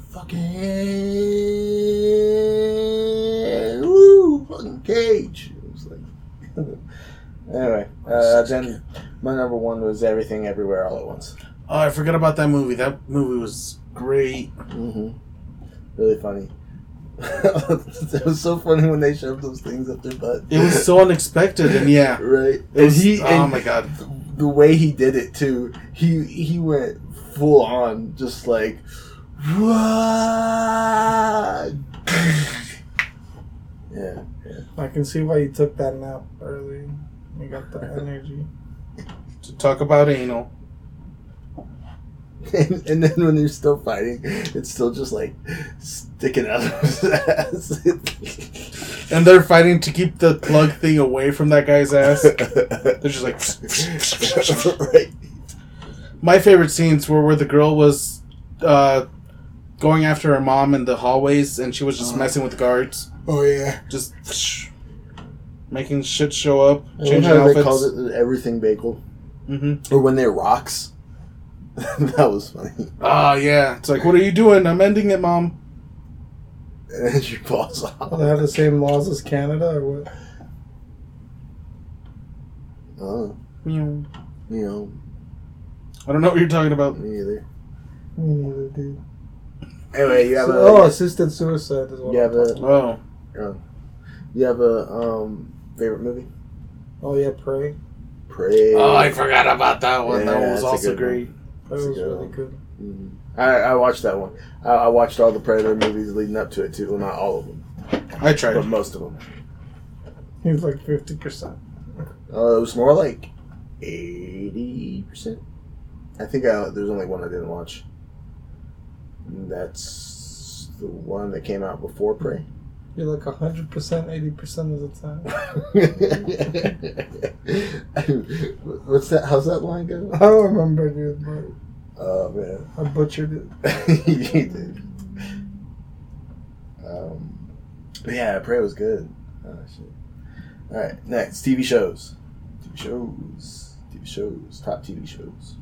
B: fucking woo fucking Cage. It was like anyway. Uh, then my number one was Everything Everywhere All at Once.
C: Oh, I forgot about that movie. That movie was great.
B: Mm-hmm. Really funny. it was so funny when they shoved those things up their butt.
C: It was so unexpected, and yeah,
B: right.
C: it
B: And
C: was,
B: he
C: oh
B: and
C: my god,
B: the way he did it too. He he went full on, just like. "Wah!" yeah,
A: I can see why you took that nap early. You got the energy.
C: to talk about anal.
B: And, and then when they're still fighting, it's still just like sticking out of his ass.
C: And they're fighting to keep the plug thing away from that guy's ass. They're just like.
B: right.
C: My favorite scenes were where the girl was uh, going after her mom in the hallways, and she was just
B: Uh-huh.
C: messing with the guards,
B: Oh yeah.
C: just making shit show up, changing
B: how they called it everything bagel,
C: hmm
B: or when they're rocks. that was funny.
C: Oh yeah, it's like, what are you doing? I'm ending it, mom.
B: And then she falls off.
A: Oh, they have the same laws as Canada, or what?
B: Oh,
C: Meow.
B: you know,
C: I don't know what you're talking about.
B: me either.
A: Me neither, dude.
B: Anyway, you have a
A: oh, assisted suicide is what
B: you
A: I'm
B: have a
A: talking
C: Oh,
B: you have a um favorite movie?
A: Oh yeah, Prey.
B: Pray.
C: oh, I forgot about that one.
B: Yeah,
C: that one was also
B: great. one.
C: Great.
A: That was really
B: one.
A: good.
B: Mhm. I, I watched that one. I, I watched all the Predator movies leading up to it too. Well, not all of them,
C: I tried.
B: but most of them.
A: He was like fifty percent.
B: Uh, it was more like eighty percent. I think I, there's only one I didn't watch. And that's the one that came out before Prey.
A: You're like hundred percent, eighty percent of the time.
B: What's that? How's that line go?
A: I don't remember, dude, but
B: Oh man,
A: I butchered it.
B: you did. Um, but yeah, Prey was good. Oh, shit. All right, next TV shows. TV shows. TV shows. Top TV shows.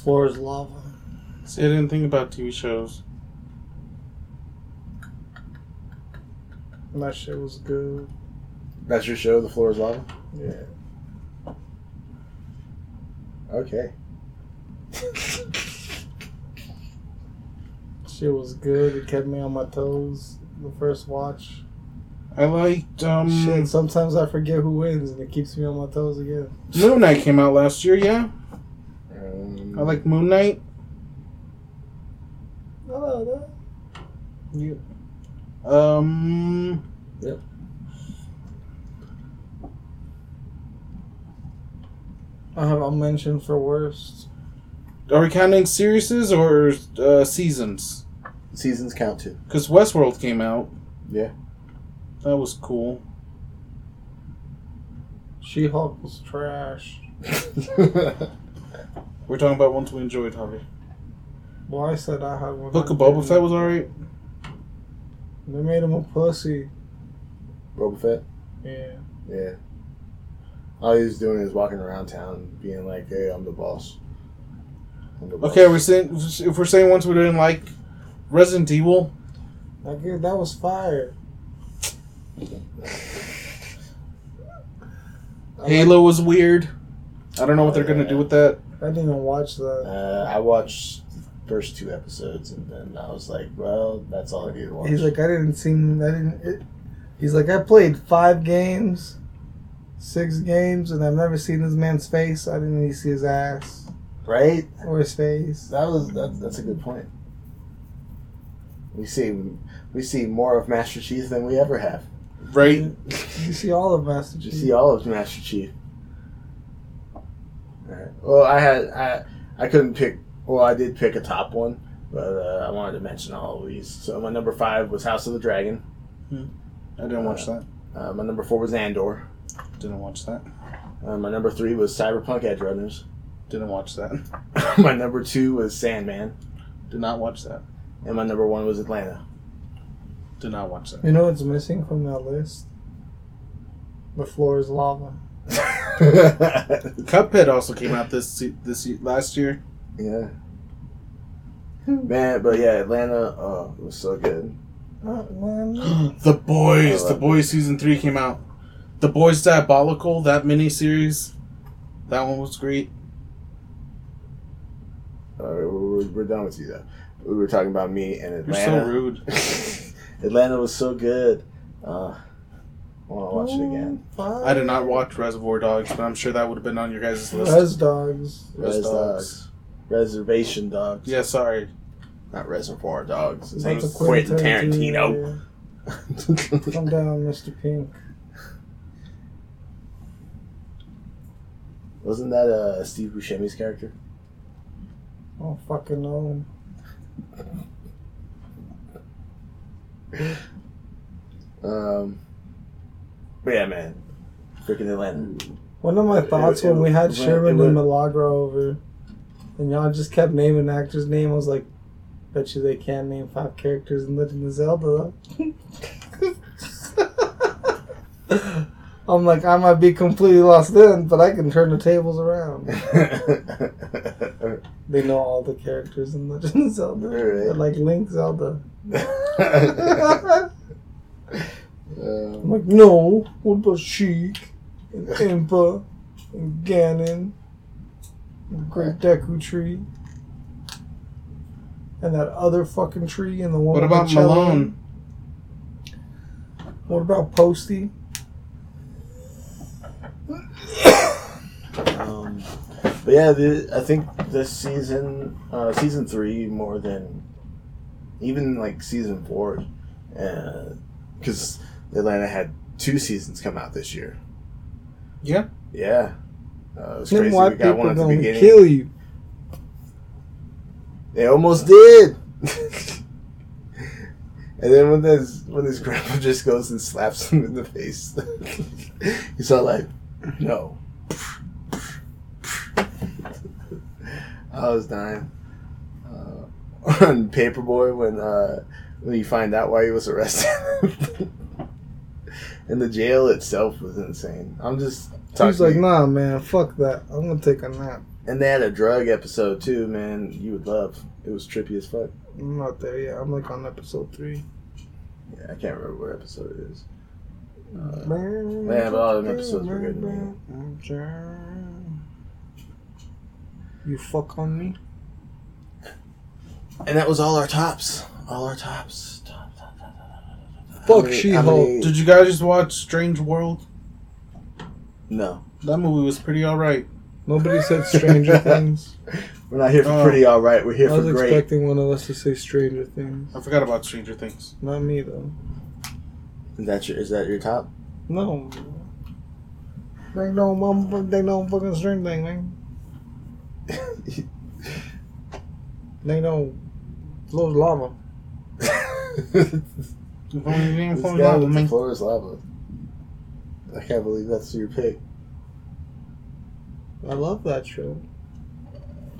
A: Floor is lava.
C: See, I didn't think about TV shows.
A: And that shit was good.
B: That's your show. The floor is lava.
A: Yeah.
B: Okay.
A: Shit was good. It kept me on my toes. The first watch.
C: I liked um,
A: Shit, sometimes I forget who wins and it keeps me on my toes again.
C: Moon Knight came out last year. Yeah,
B: Um,
C: I like Moon Knight.
A: Oh, that.
C: You, um, Yep.
A: I have a mention for worst.
C: are we counting series or uh, seasons?
B: seasons count too.
C: Because Westworld came out.
B: Yeah.
C: That was cool.
A: She Hulk was trash.
C: We're talking about ones we enjoyed, Harvey.
A: Well, I said I had one.
C: Book of Boba Fett was alright.
A: They made him a pussy.
B: Boba Fett.
A: Yeah.
B: Yeah. All he was doing is walking around town, being like, "Hey, I'm the boss."
C: Okay, we're saying if we're saying ones we didn't like, Resident Evil.
A: That, good- that was fire.
C: Halo was weird. I don't know what they're gonna do with that.
A: I didn't even watch that.
B: Uh, I watched the first two episodes and then I was like, well, that's all I need to watch.
A: He's like, I didn't see. I didn't. It, he's like, I played five games, six games, and I've never seen this man's face. I didn't even see his ass
B: right?
A: or his face.
B: That was that, that's a good point. We see we see more of Master Chief than we ever have.
C: Right?
A: You see all of Master Chief.
B: You see all of Master Chief. Alright. Well, I had I I couldn't pick. Well, I did pick a top one, but uh, I wanted to mention all of these. So my number five was House of the Dragon.
C: I didn't watch that.
B: Uh, my number four was Andor.
C: Didn't watch that.
B: Uh, my number three was Cyberpunk Edge Runners.
C: Didn't watch that.
B: my number two was Sandman,
C: Did not watch that.
B: and my number one was Atlanta.
C: Did not watch that.
A: You know what's missing from that list? The floor is lava.
C: Cuphead also came out this this last year.
B: yeah. Man, but yeah, Atlanta, oh, it was so good.
C: The Boys. The Boys season three came out. The Boys Diabolical. That mini series, That one was great.
B: Uh, we're, we're done with you though. We were talking about me and Atlanta.
C: You're so rude.
B: Atlanta was so good. Uh, I want to watch it again.
A: Fine.
C: I did not watch Reservoir Dogs, but I'm sure that would have been on your guys' list.
A: Res dogs.
C: Res
B: Res
C: Dogs.
B: Dogs. Reservation Dogs.
C: Yeah, sorry.
B: Not Reservoir Dogs. His
A: That's
B: name's
A: a
B: Quentin Tarantino.
A: yeah. Calm down, Mr. Pink.
B: Wasn't that uh, Steve Buscemi's character?
A: I don't fucking know.
B: Um, but yeah, man. Freaking Atlanta.
A: One of my thoughts when we had Sherman and Milagro over, and y'all just kept naming actor's name, I was like, bet you they can't name five characters in Legend of Zelda. I'm like, I might be completely lost then, but I can turn the tables around. They know all the characters in Legend of Zelda. They're like Link Zelda. I'm
B: um,
A: like, no, what about Sheik and Impa and Ganon and Great Deku Tree? And that other fucking tree and the one
C: What about
A: cello?
C: Malon?
A: What about Posty?
B: um, but yeah, the, I think this season, uh, season three, more than even like season four, because Atlanta had two seasons come out this year.
C: Yeah.
B: Yeah. Uh, it was
A: Them
B: crazy.
A: white
B: We got
A: people
B: one at the beginning.
A: kill you.
B: They almost did. and then when this when his grandpa just goes and slaps him in the face, he's all like, "No." I was dying. Uh, on Paperboy when uh, when you find out why he was arrested. And the jail itself was insane. I'm just talking.
A: He's like, nah, man, fuck that. I'm gonna take a nap.
B: And they had a drug episode too, man. You would love. It was trippy as fuck.
A: I'm not there yet. I'm like on episode three.
B: Yeah, I can't remember what episode it is. Uh,
A: Man,
B: man, but all them episodes were good me.
A: You fuck on me?
B: and that was all our tops. All our tops. Top, top, top, top, top, top, top.
A: Fuck
B: How many- how
A: She-Hulk.
B: many-
C: Did you guys just watch Strange World?
B: No,
C: That movie was pretty alright.
A: Nobody said Stranger Things.
B: we're not here for
C: Oh.
B: pretty. All right, we're here
A: I was
B: for great.
A: expecting one of us to say Stranger Things.
C: I forgot about Stranger Things.
A: Not me though.
B: Is that your? Is that your top?
A: No. They know, mom. They know fucking Stranger Thing, man. They know. Flows lava.
C: If only you didn't
B: This
C: fall in
B: guy
C: love with
B: with the
C: me.
B: floor is lava. I can't believe that's your pick.
A: I love that show.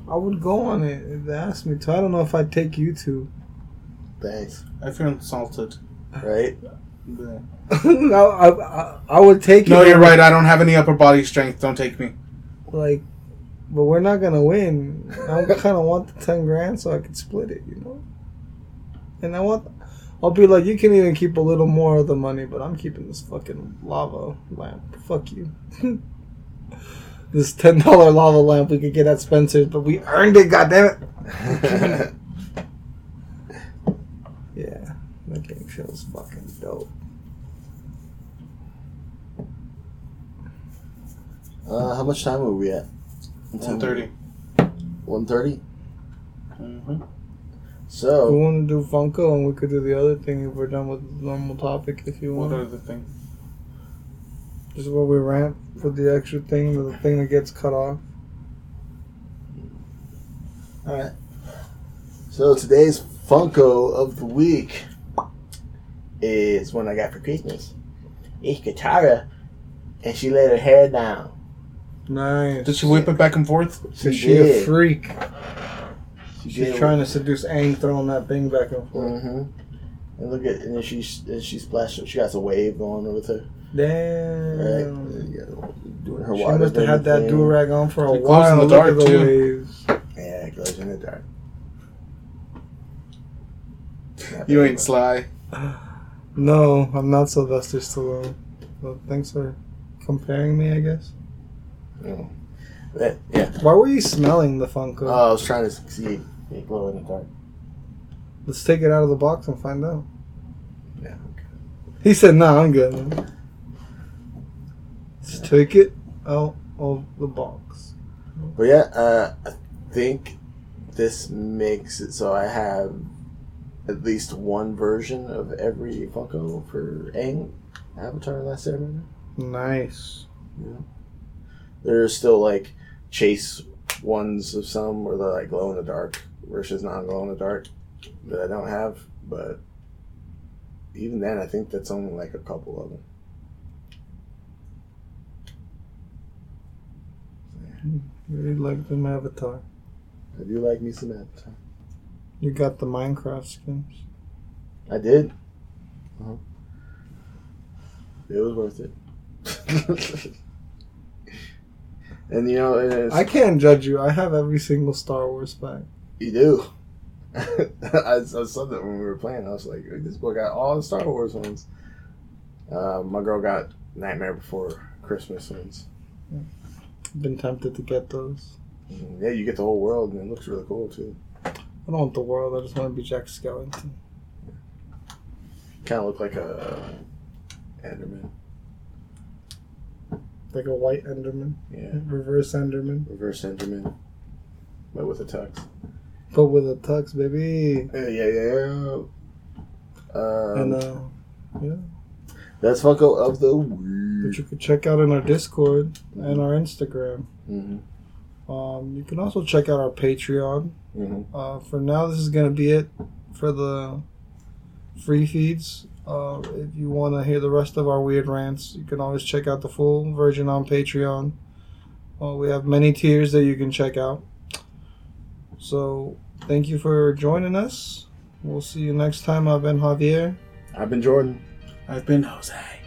A: I would go on it if they asked me to. I don't know if I'd take you to.
B: Thanks.
C: I feel insulted.
B: Right?
A: no, I, I, I would take you.
C: No, you're right. I don't have any upper body strength. Don't take me.
A: Like, but we're not gonna win. I kind of want the ten grand so I can split it, you know. And I want, I'll be like, you can even keep a little more of the money, but I'm keeping this fucking lava lamp. Fuck you. this ten dollar lava lamp we could get at Spencer's, but we earned it. God damn it. Yeah, that game feels fucking dope.
B: uh, how much time are we at?
C: One thirty.
B: One thirty.
C: Mm-hmm.
B: So we
A: want to do Funko, and we could do the other thing if we're done with the normal topic. If you want,
C: What
A: want,
C: other thing?
A: just where we rant for the extra thing, the thing that gets cut off.
B: all right. So today's Funko of the week is one I got for Christmas. It's Katara, and she let her hair down.
A: Nice.
C: Did she whip it back and forth?
A: Is
B: She
A: she a
B: did.
A: freak?
B: She
A: She's trying to seduce Aang, throwing that thing back and forth.
B: Mm-hmm. And look at and then she and she splashed. She got a wave going with her. Right.
A: Damn.
B: Yeah, doing her
A: She
B: water.
A: must have had that
B: thing.
A: do rag on for a
C: It glows in
A: while.
C: the dark,
A: the
C: too.
A: waves.
B: Yeah, it glows in the dark.
C: You
B: bad,
C: ain't sly.
A: No, I'm not Sylvester Stallone. Well, thanks for comparing me, I guess.
B: but- Mm. Yeah.
A: Why were you smelling the Funko?
B: Oh, I was trying to see glow in the dark.
A: Let's take it out of the box and find out.
B: Yeah.
A: He said, "No, I'm good." man." Let's take it out of the box.
B: But yeah, uh, I think this makes it so I have at least one version of every Funko for Aang, Avatar: Last Airbender.
A: Nice. Yeah.
B: There's still like chase ones of some where they're like glow in the dark versus non glow in the dark that I don't have, but even then, I think that's only like a couple of them.
A: Really like the Avatar.
B: I do like me some Avatar.
A: You got the Minecraft skins.
B: I did. Uh-huh. It was worth it. and you know,
A: I can't judge you. I have every single Star Wars pack.
B: You do. I, I saw that when we were playing. I was like, this boy got all the Star Wars ones. Uh, my girl got Nightmare Before Christmas ones.
A: Been tempted to get those.
B: Yeah, you get the whole world, and it looks really cool too.
A: I don't want the world. I just want to be Jack Skellington.
B: Kind of look like a Enderman.
A: Like a white Enderman.
B: Yeah,
A: Reverse Enderman.
B: reverse Enderman, but with a tux.
A: But with a tux, baby.
B: Yeah, yeah, yeah. Um,
A: and uh, yeah.
B: That's Funko of the Week.
A: Which you can check out in our Discord and our Instagram.
B: hmm
A: Um, you can also check out our Patreon.
B: hmm
A: Uh, for now, this is going to be it for the free feeds. Uh, if you want to hear the rest of our weird rants, you can always check out the full version on Patreon. Uh, we have many tiers that you can check out. So, thank you for joining us. We'll see you next time. I've been Javier.
B: I've been Jordan.
C: I've been Jose.